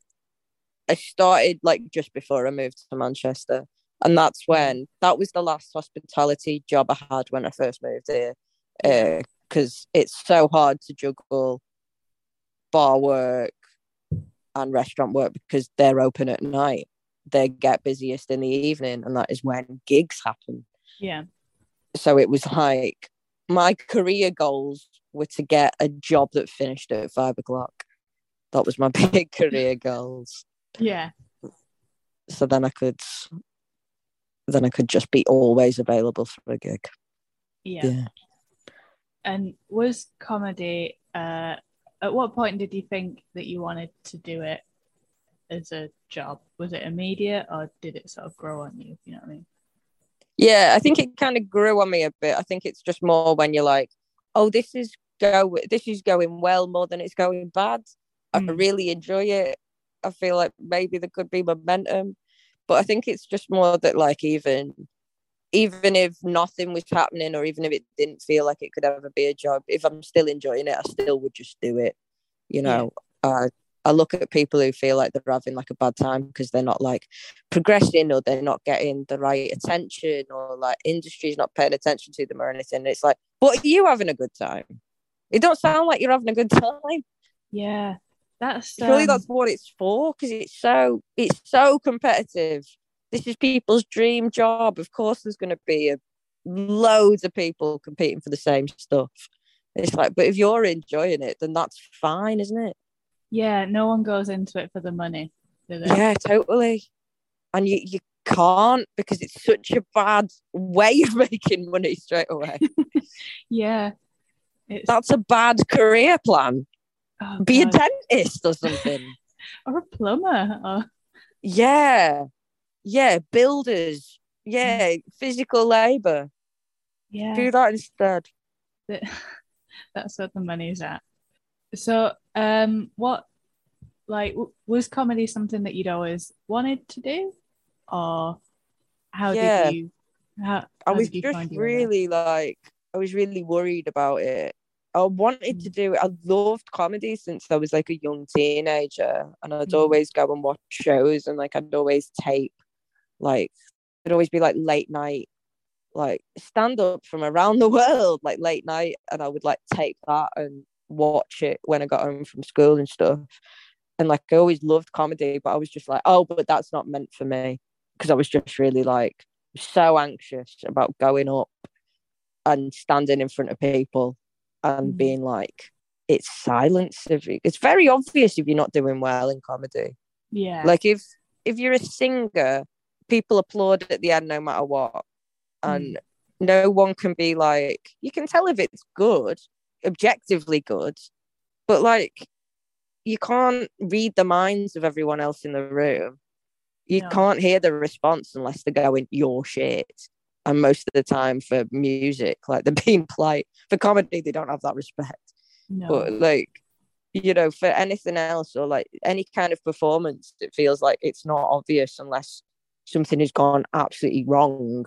I started like just before I moved to Manchester. And that's when that was the last hospitality job I had when I first moved here. Because uh, it's so hard to juggle bar work and restaurant work because they're open at night. They get busiest in the evening, and that is when gigs happen. yeah. So it was like my career goals were to get a job that finished at five o'clock. That was my big career goals. Yeah. So then I could, then I could just be always available for a gig. Yeah. Yeah. And was comedy uh at what point did you think that you wanted to do it as a job? Was it immediate or did it sort of grow on you? You know what I mean? Yeah, I think it kind of grew on me a bit. I think it's just more when you're like, oh, this is go, this is going well more than it's going bad. I Mm. really enjoy it. I feel like maybe there could be momentum, but I think it's just more that like even even if nothing was happening or even if it didn't feel like it could ever be a job, if I'm still enjoying it, I still would just do it. You know, uh, I look at people who feel like they're having like a bad time because they're not like progressing or they're not getting the right attention or like industry's not paying attention to them or anything. It's like, but are you having a good time? It don't sound like you're having a good time. Yeah, that's Surely um, that's what it's for because it's so it's so competitive. This is people's dream job. Of course, there's going to be a, loads of people competing for the same stuff. It's like, but if you're enjoying it, then that's fine, isn't it? yeah. No one goes into it for the money. Yeah, totally. And you you can't because it's such a bad way of making money straight away. Yeah. It's That's a bad career plan. oh Be a dentist or something. or a plumber. Or yeah. Yeah. Builders. Yeah. Physical labor. yeah. Do that instead. that's what the money's at. So, um, what like w- was comedy something that you'd always wanted to do, or how Yeah. did you? How, I was just really like, I was really worried about it. I wanted to do it. I loved comedy since I was like a young teenager, and I'd Mm. always go and watch shows, and like I'd always tape, like it'd always be like late night, like stand up from around the world, like late night, and I would like take that and watch it when I got home from school and stuff. And like I always loved comedy, but I was just like, oh, but that's not meant for me because I was just really like so anxious about going up and standing in front of people and Mhm. being like it's silence if you, it's very obvious if you're not doing well in comedy Yeah. like if if you're a singer people applaud at the end no matter what. And mm. no one can be like you can tell if it's good objectively good but like you can't read the minds of everyone else in the room. You No. can't hear the response unless they're going your shit. And most of the time for music like they're being polite. For comedy they don't have that respect. No. but like you know for anything else or like any kind of performance it feels like it's not obvious unless something has gone absolutely wrong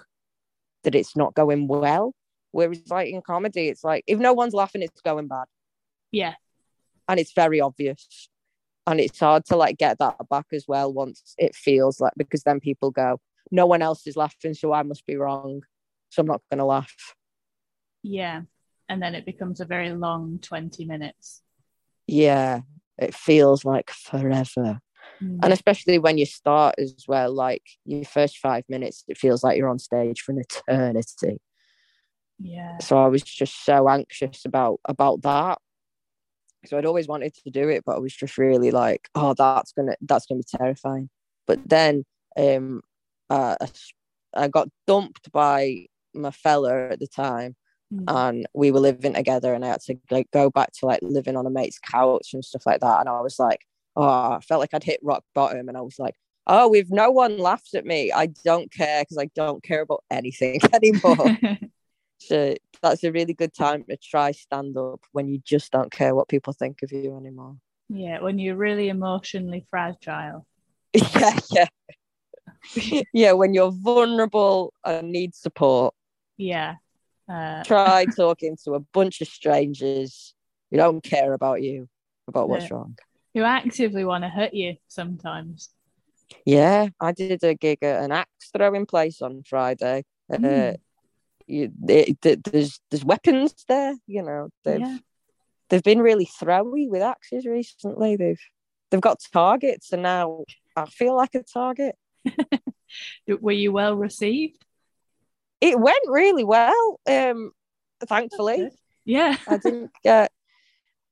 that it's not going well. Whereas like in comedy it's like if no one's laughing it's going bad. Yeah. and it's very obvious. And it's hard to like get that back as well once it feels like because then people go no one else is laughing so i must be wrong. So i'm not going to laugh. Yeah. And then it becomes a very long 20 minutes. yeah. It feels like forever Mm. and especially when you start as well like your first five minutes it feels like you're on stage for an eternity yeah. so i was just so anxious about about that so i'd always wanted to do it but i was just really like oh that's gonna that's gonna be terrifying but then um uh, I got dumped by my fella at the time Mm. and we were living together and I had to like go back to like living on a mate's couch and stuff like that and I was like oh I felt like I'd hit rock bottom and I was like oh if no one laughs at me I don't care because I don't care about anything anymore so that's a really good time to try stand up when you just don't care what people think of you anymore yeah. When you're really emotionally fragile. yeah yeah yeah when you're vulnerable and need support Yeah. Uh, try talking to a bunch of strangers who don't care about you about what's Yeah. wrong who actively want to hurt you sometimes. Yeah, I did a gig at an axe throwing place on Friday. Uh, Mm. you, it, th- there's there's weapons there. You know, they've Yeah. they've been really throwy with axes recently. They've they've got targets, and now I feel like a target. Were you well received? It went really well. Um, thankfully, Yeah. I didn't get.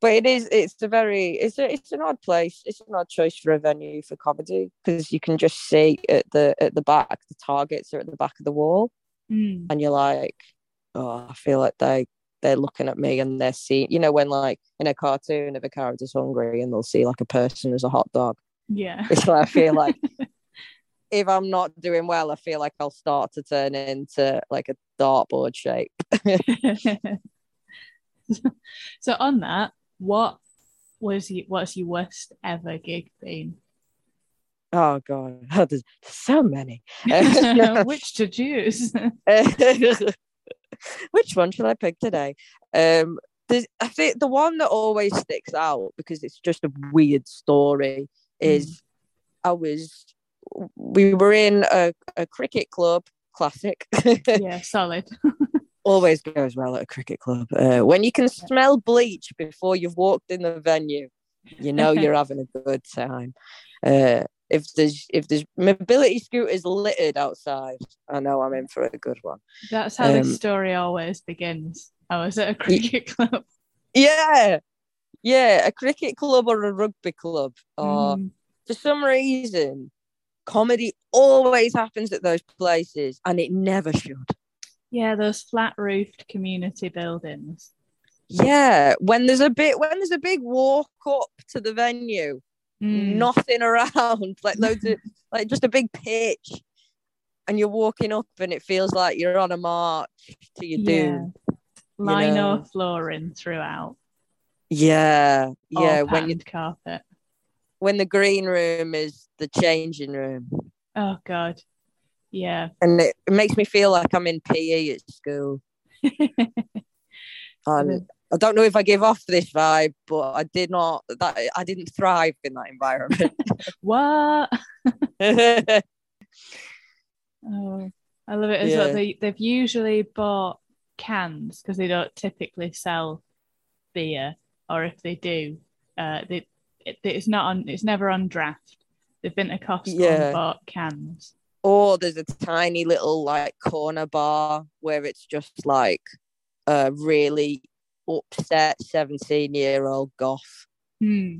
But it is. It's a very. It's a. It's an odd place. It's an odd choice for a venue for comedy because you can just see at the at the back the targets are at the back of the wall. Mm. and you're like, oh, I feel like they they're looking at me and they're seeing, you know, when like in a cartoon if a character's hungry and they'll see like a person as a hot dog. Yeah. It's like I feel like if I'm not doing well, I feel like I'll start to turn into like a dartboard shape. so on that, what was you, what's your worst ever gig been? Oh god, oh, there's so many. Which to choose? Which one shall I pick today? Um, I think the one that always sticks out because it's just a weird story is I was we were in a, a cricket club, classic. yeah, solid. Always goes well at a cricket club. Uh, when you can smell bleach before you've walked in the venue, you know you're having a good time. Uh, if there's if there's mobility scooters littered outside, I know I'm in for a good one. That's how Um, this story always begins. I was at a cricket club. Yeah, yeah, a cricket club or a rugby club, or Mm, for some reason, comedy always happens at those places, and it never should. Yeah, those flat roofed community buildings. Yeah, when there's a bit when there's a big walk up to the venue, Mm, nothing around, like loads of like just a big pitch, and you're walking up, and it feels like you're on a march to your doom. Lino know. flooring throughout. Yeah, yeah. When you carpet. when the green room is the changing room, Oh god. Yeah. and it, it makes me feel like I'm in PE at school. And I don't know if I give off this vibe, but I did not. That I didn't thrive in that environment. what? Oh, I love it as Yeah. well. They they've usually bought cans because they don't typically sell beer, or if they do, uh, they it, it's not on. It's never on draft. They've been to Costco Yeah. and bought cans. Or there's a tiny little like corner bar where it's just like a really upset 17 year old goth Hmm.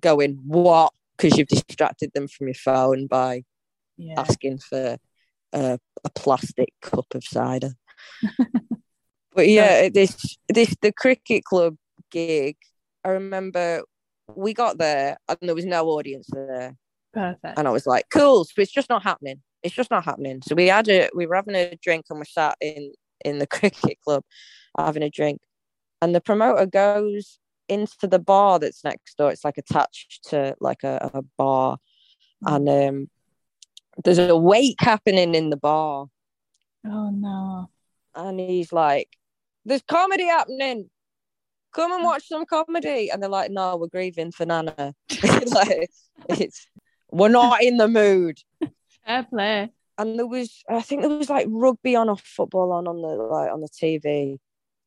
going what because you've distracted them from your phone by Yeah. asking for a, a plastic cup of cider but yeah this this the cricket club gig i remember we got there and there was no audience there Perfect. and I was like, cool. So it's just not happening. It's just not happening. So we had a we were having a drink and we sat in in the cricket club having a drink. And the promoter goes into the bar that's next door. It's like attached to like a, a bar. And um there's a wake happening in the bar. Oh no. And he's like, There's comedy happening. Come and watch some comedy. And they're like, No, we're grieving for Nana. like it's we're not in the mood. Fair play. and there was I think there was like rugby on or football on on the like on the TV,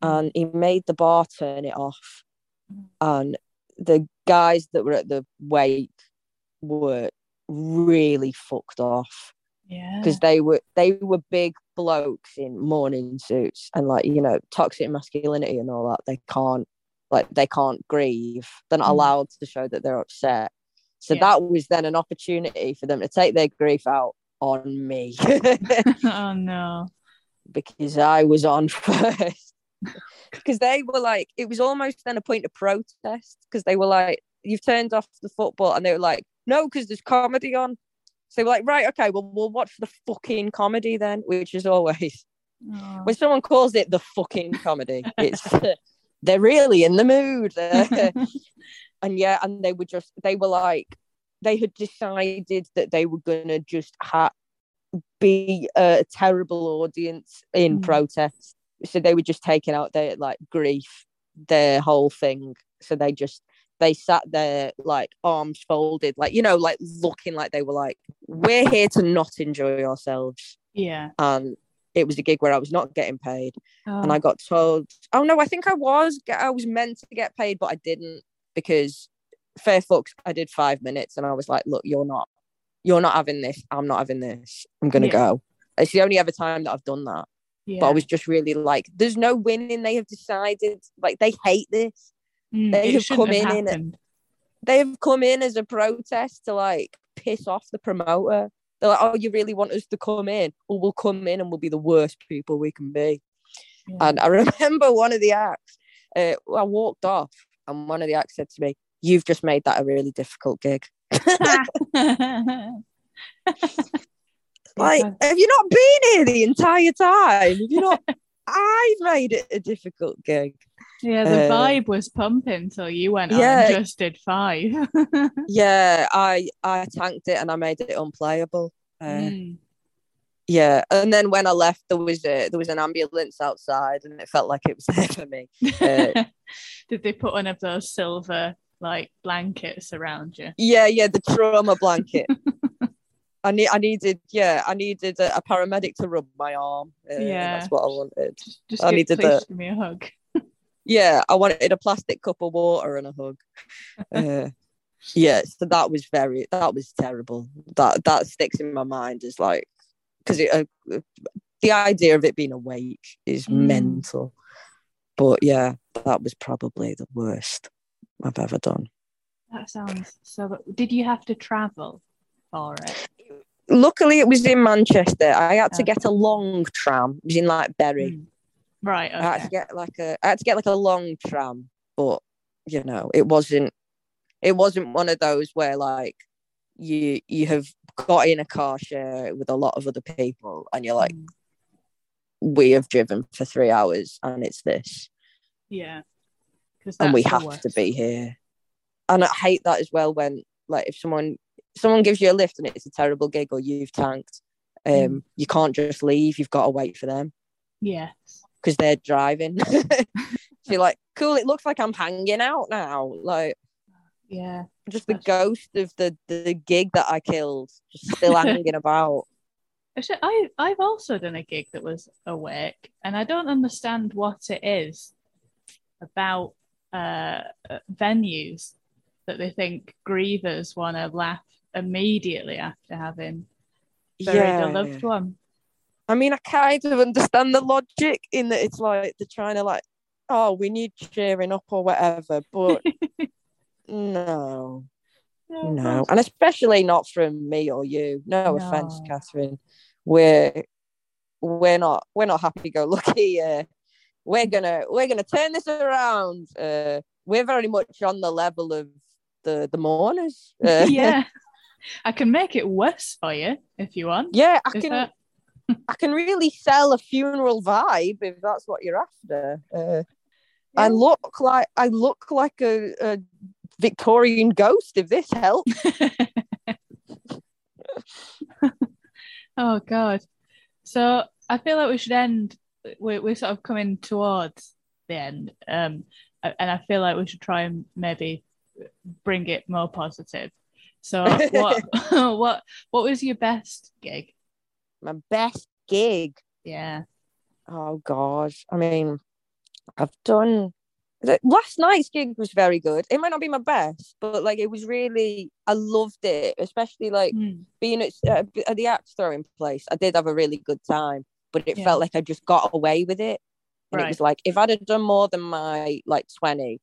and he made the bar turn it off, and the guys that were at the wake were really fucked off Yeah. because they were they were big blokes in morning suits and like you know toxic masculinity and all that they can't like they can't grieve they're not Mm. allowed to show that they're upset so Yeah. that was then an opportunity for them to take their grief out on me oh no. because I was on first. Because they were like, it was almost then a point of protest because they were like, you've turned off the football, and they were like, no, because there's comedy on. So they were like, right, okay, well, we'll watch the fucking comedy then, which is always Oh. when someone calls it the fucking comedy, it's they're really in the mood. And yeah, and they were just they were like they had decided that they were gonna just ha- be a terrible audience in Mm. protest. So they were just taking out their like grief, their whole thing. So they just they sat there like arms folded, like you know, like looking like they were like, We're here to not enjoy ourselves. yeah. And it was a gig where I was not getting paid Oh. and I got told, "Oh no, I think I was. I was meant to get paid, but I didn't because fair fucks. I did five minutes, and I was like, "Look, you're not, you're not having this. I'm not having this. I'm gonna Yeah. go." It's the only ever time that I've done that. yeah. But I was just really like, "There's no winning. They have decided. Like they hate this. Mm, they have come have in in They have come in as a protest to like piss off the promoter." They're like, "Oh, you really want us to come in? Well, we'll come in and we'll be the worst people we can be." Yeah. And I remember one of the acts, uh, I walked off, and one of the acts said to me, You've just made that a really difficult gig. Like, I've- you not been here the entire time? Have you not? I've made it a difficult gig. Yeah, the Uh, vibe was pumping, so you went on Yeah. and just did five. Yeah, I I tanked it and I made it unplayable. Uh, Mm. Yeah, and then when I left, there was a there was an ambulance outside, and it felt like it was there for me. uh, Did they put one of those silver like blankets around you? Yeah, yeah, the trauma blanket. I need, I needed, yeah, I needed a, a paramedic to rub my arm. Uh, Yeah. that's what I wanted. Just I give, needed please the- give me a hug. Yeah, I wanted a plastic cup of water and a hug. Uh, yeah, so that was very, that was terrible. That that sticks in my mind as like, because uh, the idea of it being awake is Mm. mental. But yeah, that was probably the worst I've ever done. That sounds so. Did you have to travel for it? Luckily, it was in Manchester. I had to get a long tram. It was in like Bury. Mm. Right. I had to get like a, I had to get like a long tram, but you know, it wasn't, it wasn't one of those where like you you have got in a car share with a lot of other people, and you're like, Mm. we have driven for three hours, and it's this, Yeah. Because and we have to be here. And I hate that as well when like if someone someone gives you a lift and it's a terrible gig or you've tanked, um, Mm. you can't just leave. You've got to wait for them. Yes. because they're driving. so you're like, cool, it looks like I'm hanging out now. Like Yeah. Just the ghost of the, the gig that I killed, just still hanging about. Actually, I I've also done a gig that was awake, and I don't understand what it is about uh, venues that they think grievers want to laugh immediately after having buried a loved one. I mean, I kind of understand the logic in that it's like they're trying to like, oh, we need cheering up or whatever, but no, no, and especially not from me or you. No, offense, No. Catherine. We're we're not we're not happy go lucky. Uh, we're gonna we're gonna turn this around. Uh, we're very much on the level of the the mourners. Uh, yeah, I can make it worse for you if you want. yeah. I Is can that- I can really sell a funeral vibe if that's what you're after. Uh, I look like I look like a, a Victorian ghost. If this helps. Oh God. So I feel like we should end. We're, we're sort of coming towards the end, um, and I feel like we should try and maybe bring it more positive. So what what what was your best gig? My best gig. Yeah. Oh gosh. I mean, I've done. Last night's gig was very good. It might not be my best, but like it was really. I loved it, especially like Mm. being at, uh, at the axe throwing place. I did have a really good time, but it Yeah. felt like I just got away with it. And it was like if I'd have done more than my like twenty,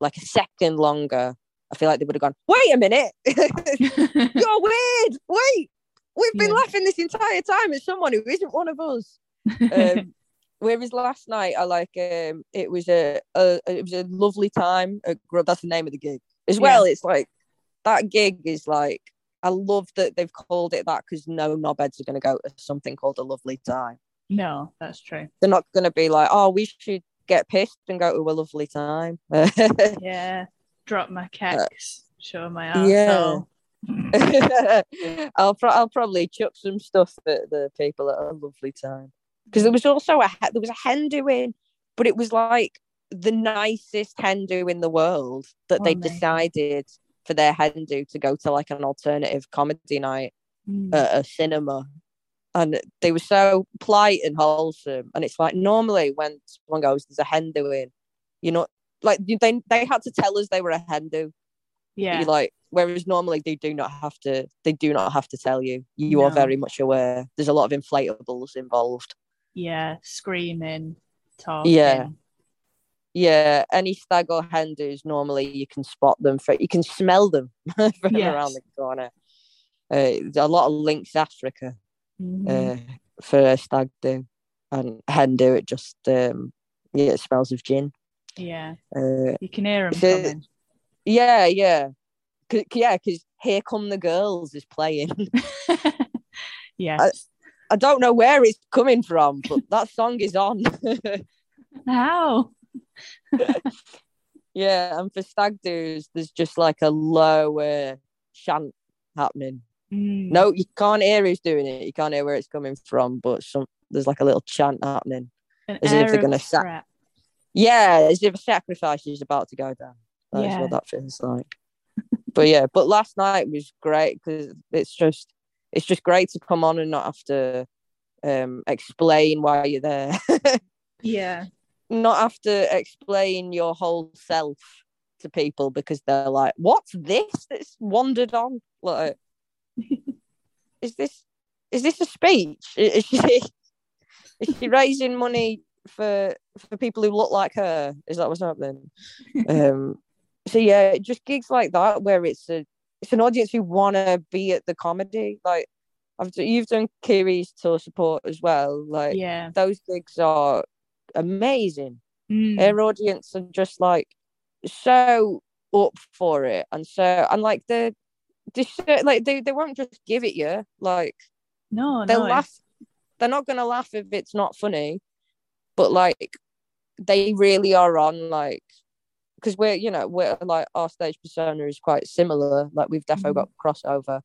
like a second longer, I feel like they would have gone. Wait a minute, you're weird. Wait, we've been Yeah. laughing this entire time at someone who isn't one of us. Um, whereas last night, I like um, it was a, a it was a lovely time. At Grub, that's the name of the gig as well. It's like that gig is like I love that they've called it that because no knobheads are going to go to something called a lovely time. no, that's true. They're not going to be like, oh, we should get pissed and go to a lovely time. Yeah. Drop my kecks, show my Uh, yeah. I'll pro- I'll probably chuck some stuff at the people at a lovely time because there was also a he- there was a hen doing, but it was like the nicest hen do in the world that Oh, they decided for their hen do to go to like an alternative comedy night Mm. at a cinema. And they were so polite and wholesome. And it's like normally when someone goes, "There's a hen doing," you know, like they they had to tell us they were a hen do yeah. like whereas normally they do not have to they do not have to tell you you are very much aware there's a lot of inflatables involved yeah. Screaming, talking. Yeah. yeah any stag or hen do's normally you can spot them for you can smell them from Yes. around the corner uh, a lot of Lynx Africa Mhm. uh, for a stag do and hen do it just um yeah it smells of gin yeah. uh, You can hear them coming. yeah yeah yeah because here come the girls is playing yes. I don't know where it's coming from, but that song is on. How? yeah, and for stag do's, there's just like a lower chant happening. Mm. No, you can't hear who's doing it. You can't hear where it's coming from, but some there's like a little chant happening. An as if they're gonna sa- Yeah, as if a sacrifice is about to go down. That's Yeah. what that feels like. but yeah, but last night was great because it's just it's just great to come on and not have to um explain why you're there. Yeah. not have to explain your whole self to people because they're like, "What's this that's wandered on?" Like, is this is this a speech? Is she is she raising money for for people who look like her? Is that what's happening? um, so yeah, just gigs like that where it's a it's an audience who want to be at the comedy. Like, I've you've done Kiri's tour support as well. Like, Yeah. those gigs are amazing Mm. her audience are just like so up for it and so and like they're just like they, they won't just give it you like No, they'll no. laugh they're not gonna laugh if it's not funny but like they really are on like because we're you know we're like our stage persona is quite similar like we've defo Mhm. got crossover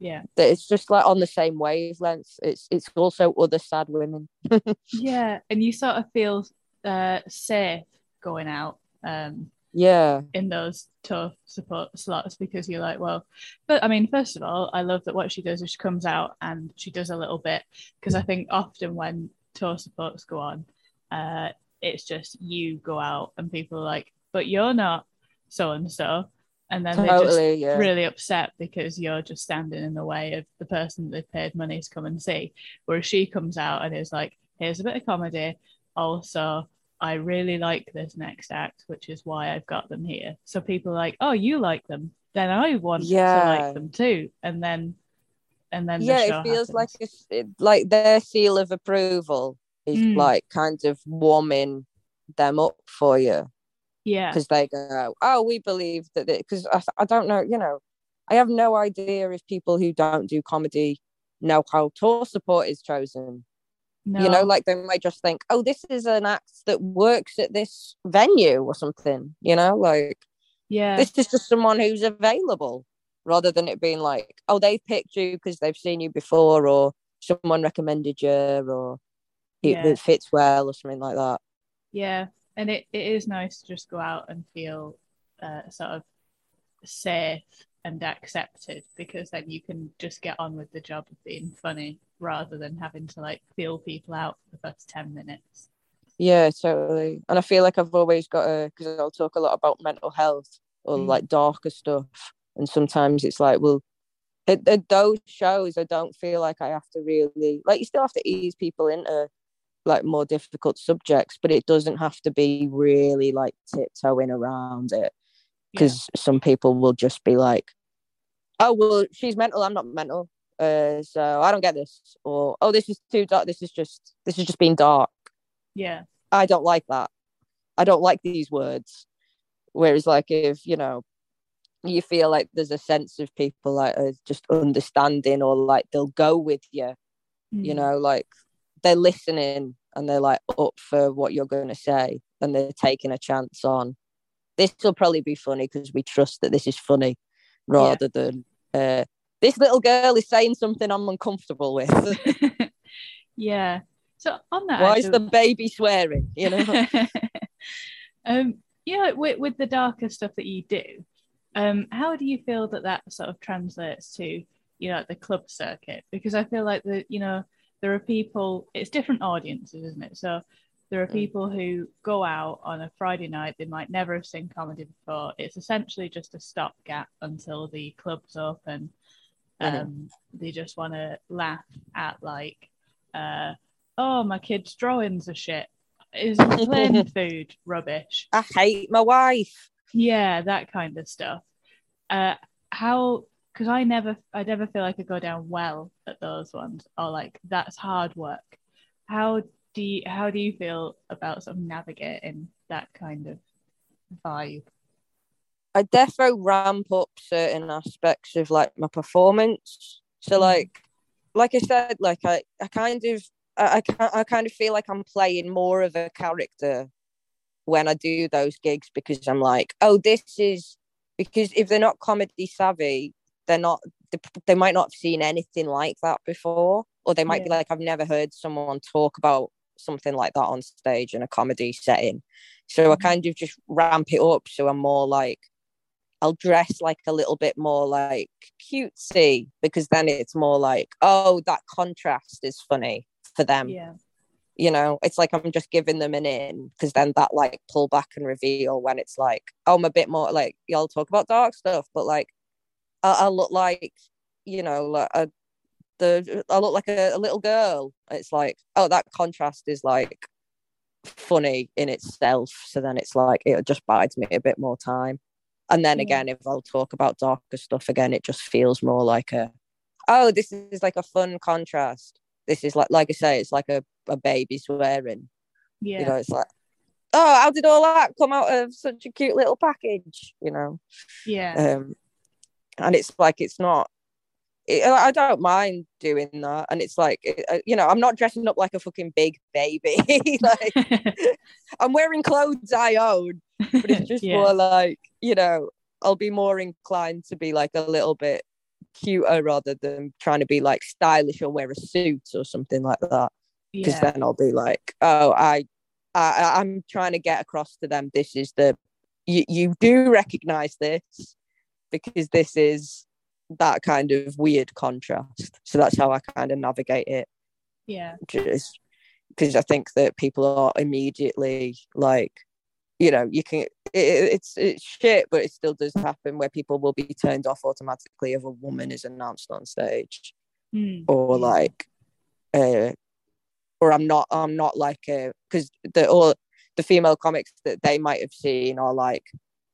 Yeah. that it's just like on the same wavelength it's it's also other sad women Yeah. And you sort of feel uh, safe going out um, yeah in those tough support slots because you're like, well, but I mean, first of all, I love that what she does is she comes out and she does a little bit because I think often when tour supports go on, uh, it's just you go out and people are like, but you're not so and so. And then they're just yeah really upset because you're just standing in the way of the person that they've paid money to come and see. Whereas she comes out and is like, here's a bit of comedy. Also, I really like this next act, which is why I've got them here. So people are like, oh, you like them. Then I want to like them too. And then, and then the yeah show it feels like it's it, like their seal of approval is Mm. like kind of warming them up for you yeah, because they go oh we believe that because I, I don't know you know i have no idea if people who don't do comedy know how tour support is chosen. No, you know like they might just think oh this is an act that works at this venue or something you know like yeah, this is just someone who's available rather than it being like oh they picked you because they've seen you before or someone recommended you or it, Yeah. it fits well or something like that. Yeah. And it, it is nice to just go out and feel uh, sort of safe and accepted because then you can just get on with the job of being funny rather than having to like feel people out for the first 10 minutes. yeah totally and i feel like i've always got a because i'll talk a lot about mental health or Mm. like darker stuff and sometimes it's like well at, at those shows i don't feel like i have to really like you still have to ease people into like more difficult subjects but it doesn't have to be really like tiptoeing around it because some people will just be like, "Oh well, she's mental. I'm not mental, uh, so I don't get this." Or, "Oh, this is too dark. This is just this is just being dark." Yeah. I don't like that. I don't like these words. Whereas, like, if you know, you feel like there's a sense of people like uh, just understanding, or like they'll go with you. You Mm. know, like they're listening and they're like up for what you're going to say, and they're taking a chance on. This will probably be funny because we trust that this is funny, rather than uh, this little girl is saying something I'm uncomfortable with. yeah. So on that, Why is the baby swearing? You know. um, yeah, with, with the darker stuff that you do, um, how do you feel that that sort of translates to, you know, the club circuit? Because I feel like the, you know, there are people. It's different audiences, isn't it? So there are Mm. people who go out on a Friday night. They might never have seen comedy before. It's essentially just a stopgap until the club's open. Um, they just want to laugh at like, uh, oh, my kid's drawings are shit. Is plain food rubbish? I hate my wife. Yeah, that kind of stuff. Uh, how? Because I never, I never feel like I go down well at those ones, or like that's hard work. How do you, how do you feel about sort of navigating that kind of vibe? I defo ramp up certain aspects of like my performance. So Mm. like, like I said, like I, I kind of, I, I, I kind of feel like I'm playing more of a character when I do those gigs because I'm like, oh, this is because if they're not comedy savvy, they're not they, they might not have seen anything like that before, or they might be like, I've never heard someone talk about something like that on stage in a comedy setting. So I Mhm. kind of just ramp it up so I'm more like I'll dress like a little bit more like cutesy because then it's more like, oh, that contrast is funny for them yeah, you know it's like i'm just giving them an in because then that like pull back and reveal when it's like oh, i'm a bit more like y'all talk about dark stuff but like i, I look like you know like a, the i look like a, a little girl. It's like oh that contrast is like funny in itself. So then it's like it just buys me a bit more time. And then again if i'll talk about darker stuff again it just feels more like a oh this is like a fun contrast. This is like like i say it's like a, a baby swearing. Yeah, you know it's like oh how did all that come out of such a cute little package? You know? Yeah, um and it's like it's not it, i don't mind doing that. And it's like it- uh, you know i'm not dressing up like a fucking big baby. Like i'm wearing clothes i own but it's just yeah, more like you know i'll be more inclined to be like a little bit cuter rather than trying to be like stylish or wear a suit or something like that. Because yeah, then I'll be like, oh, I, I, I'm trying to get across to them. This is the, you, you do recognize this because this is that kind of weird contrast. So that's how I kind of navigate it. yeah, Just because I think that people are immediately like, you know, you can. It, it's it's shit, but it still does happen where people will be turned off automatically if a woman is announced on stage Mm, or like uh or i'm not i'm not like a because the all the female comics that they might have seen are like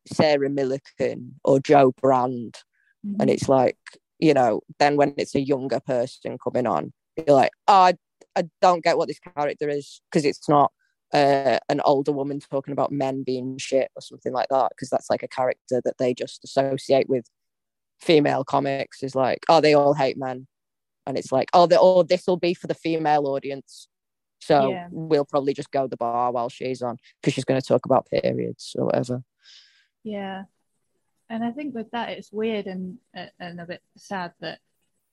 sarah Millican or Jo Brand and Mhm. it's like you know then when it's a younger person coming on you're like oh, I, I don't get what this character is because it's not uh, an older woman talking about men being shit or something like that because that's like a character that they just associate with female comics is like oh they all hate men and it's like oh, oh this will be for the female audience so Yeah. we'll probably just go to the bar while she's on because she's going to talk about periods or whatever Yeah, and I think with that it's weird and and a bit sad that,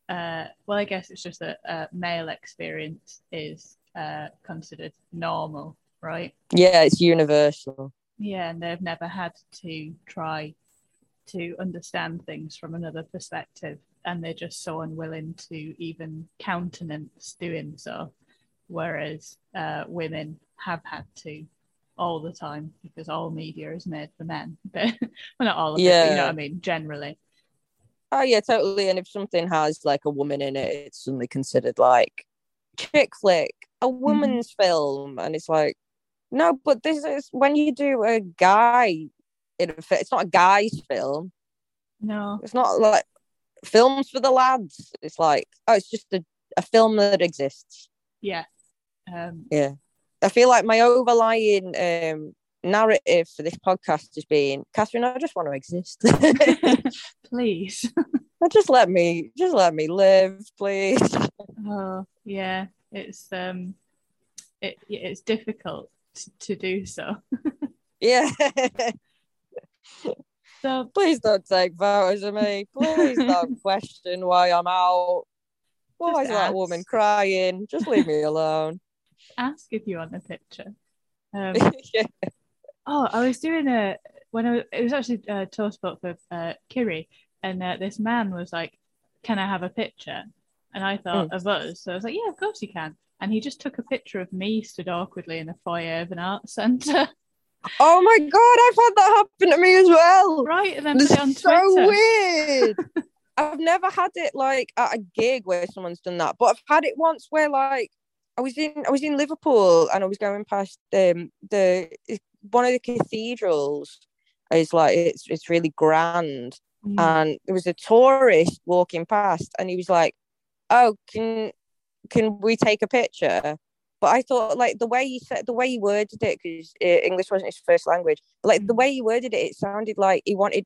uh, well, I guess it's just that uh, male experience is uh, considered normal, right? yeah it's universal Yeah, and they've never had to try to understand things from another perspective, and they're just so unwilling to even countenance doing so. Whereas uh, women have had to all the time because all media is made for men. But well, not all of it, but you know what I mean. Generally, Oh yeah, totally. And if something has like a woman in it, it's suddenly considered like chick flick, a woman's film, and it's like, no, but this is when you do a guy. In a, it's not a guy's film. no, It's not like films for the lads. It's like oh, it's just a, a film that exists. yeah, um, Yeah, I feel like my overlying um, narrative for this podcast has been, Catherine, I just want to exist. please. just let me, just let me live, please. Oh yeah, it's um, it it's difficult to, to do so. Yeah. So Please don't take photos of me. Please don't question why I'm out. Why is that woman crying? Just leave me alone. Ask if you want a picture. Um, yeah. oh, I was doing a when I was, it was actually a tour spot for uh, Kiri, and uh, this man was like, "Can I have a picture?" And I thought of us, so I was like, "Yeah, of course you can." And he just took a picture of me stood awkwardly in the foyer of an art centre, Oh my god, I've had that happen to me as well. right? And then It's put on so weird. I've never had it like at a gig where someone's done that, but I've had it once where like I was in I was in Liverpool and I was going past um the one of the cathedrals is like it's it's really grand Mm. and there was a tourist walking past and he was like oh can can we take a picture but i thought like the way he said the way he worded it because english wasn't his first language but like the Mm. way he worded it it sounded like he wanted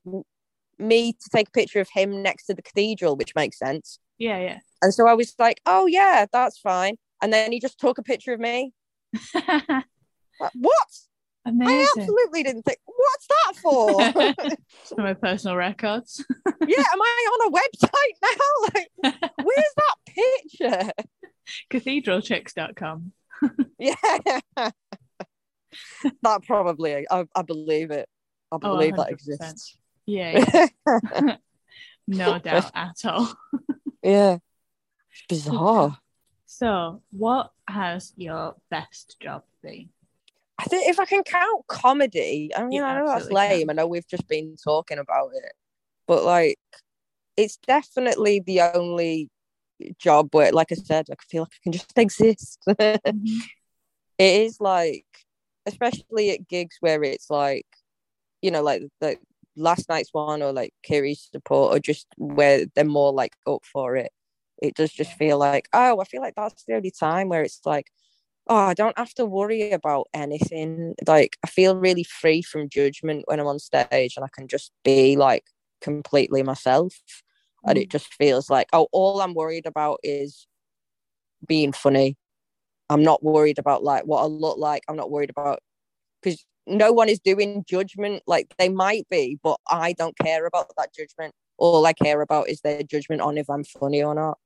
me to take a picture of him next to the cathedral which makes sense Yeah, yeah. and so i was like oh yeah that's fine and then he just took a picture of me like, what I absolutely didn't think, what's that for? Some of my personal records. yeah, am I on a website now? Like, where's that picture? Cathedralchicks.com. Yeah. that probably, I, I believe it. I Oh, believe that exists. Yeah, yeah. no doubt at all. yeah. It's bizarre. So, what has your best job been? I think if I can count comedy, I mean, You I know that's absolutely can. lame. I know we've just been talking about it, but like, it's definitely the only job where, like I said, I feel like I can just exist. it Mhm. is like, especially at gigs where it's like, you know, like the last night's one or like Kiri's support or just where they're more like up for it. It does just feel like, oh, I feel like that's the only time where it's like, oh, I don't have to worry about anything. Like, I feel really free from judgment when I'm on stage and I can just be like completely myself. And it mm. just feels like, oh, all I'm worried about is being funny. I'm not worried about like what I look like. I'm not worried about because no one is doing judgment. Like they might be, but I don't care about that judgment. All I care about is their judgment on if I'm funny or not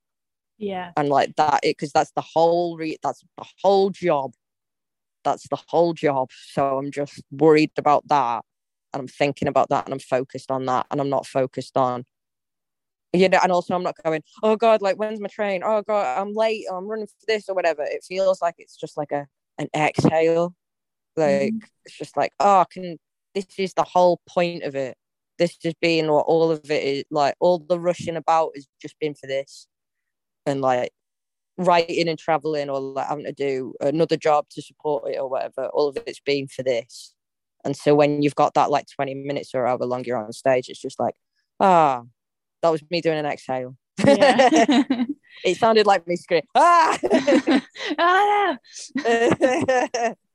Yeah. and like that because that's the whole re- that's the whole job. That's the whole job. So i'm just worried about that. And i'm thinking about that and i'm focused on that and i'm not focused on you know and also i'm not going oh god like when's my train? Oh god i'm late or i'm running for this or whatever. It feels like it's just like a an exhale. Like mm-hmm. it's just like oh can this is the whole point of it. This is being what all of it is like all the rushing about has just been for this and like writing and traveling or like having to do another job to support it or whatever all of it's been for this and so when you've got that like 20 minutes or however long you're on stage it's just like ah that was me doing an exhale Yeah. it sounded like me screaming ah oh, no.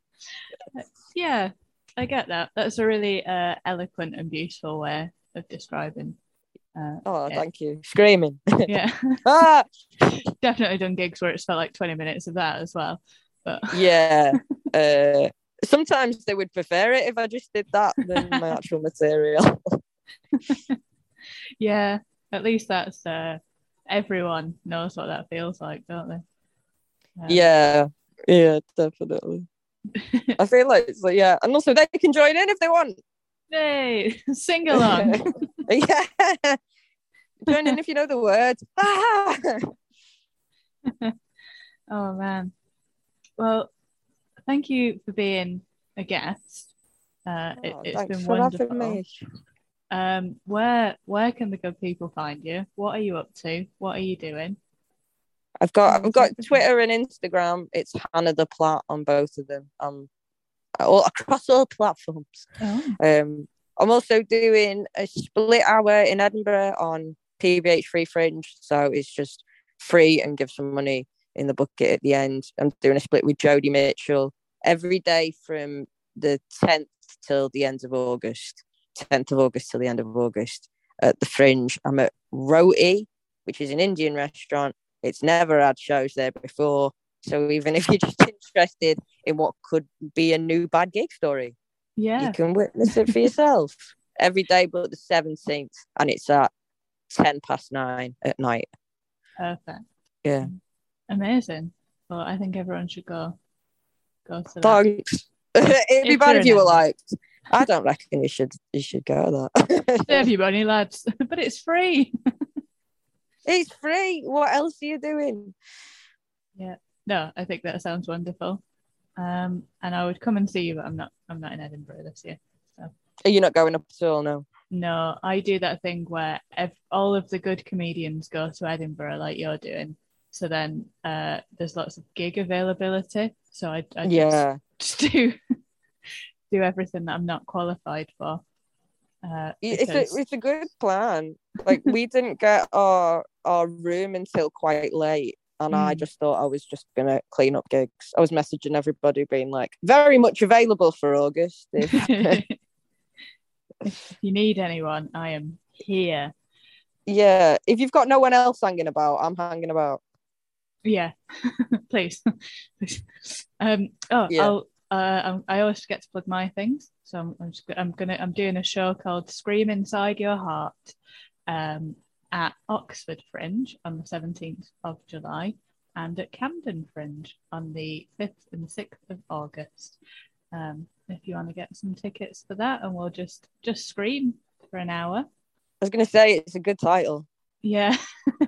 Yeah, I get that. That's a really uh, eloquent and beautiful way of describing. Uh, oh Yeah. thank you screaming yeah, ah definitely done gigs where it's felt like 20 minutes of that as well. But yeah uh sometimes they would prefer it if i just did that than my actual material yeah, at least that's uh, everyone knows what that feels like, don't they? Um, yeah yeah definitely i feel like like yeah and also they can join in if they want Hey, sing along. yeah join in if you know the words ah! oh man. Well, thank you for being a guest. Uh, it, Oh, it's thanks been for wonderful. Um, where where can the good people find you? What are you up to? What are you doing? I've got I've got. Twitter and Instagram. It's Hannah the Plat on both of them. Um, all across all platforms. Oh, Um, I'm also doing a split hour in Edinburgh on PBH Free Fringe, so it's just free and give some money in the bucket at the end. I'm doing a split with Jodie Mitchell every day from the 10th till the end of August, 10th of August till the end of August at the Fringe. I'm at Roti, which is an Indian restaurant. It's never had shows there before. So even if you're just interested in what could be a new bad gig story, yeah. you can witness it for yourself every day but the 17th and it's at 10 past 9 at night Perfect. yeah Amazing. Well, I think everyone should go go to thanks it'd be bad if you were like i don't reckon you should you should go that money, lads. but it's free. it's free what else are you doing No, I think that sounds wonderful. Um, and I would come and see you, but I'm not. I'm not in Edinburgh this year. are you not going up at all no No, I do that thing where if all of the good comedians go to Edinburgh, like you're doing. So then uh, there's lots of gig availability. So I, I just, yeah just do do everything that I'm not qualified for. Uh, it's a, it's a good plan like we didn't get our our room until quite late and I Mm. just thought I was just gonna clean up gigs. I was messaging everybody, being like, "Very much available for August." if- if you need anyone, I am here. yeah, if you've got no one else hanging about, I'm hanging about. Yeah, please. Please. um, oh, Yeah. I'll uh, I'm, I always forget to plug my things, so I'm, I'm, just, I'm gonna I'm doing a show called Scream Inside Your Heart um, at Oxford Fringe on the 17th of July and at Camden Fringe on the 5th and 6th of August. Um, if you want to get some tickets for that, and we'll just just scream for an hour. I was going to say it's a good title. Yeah,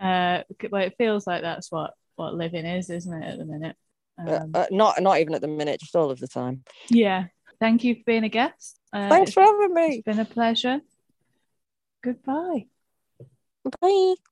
uh, well, it feels like that's what what living is, isn't it, at the minute? Uh, Um, uh, not not even at the minute, just all of the time. yeah. Thank you for being a guest. Uh, Thanks for having me. It's been a pleasure. Goodbye. Bye.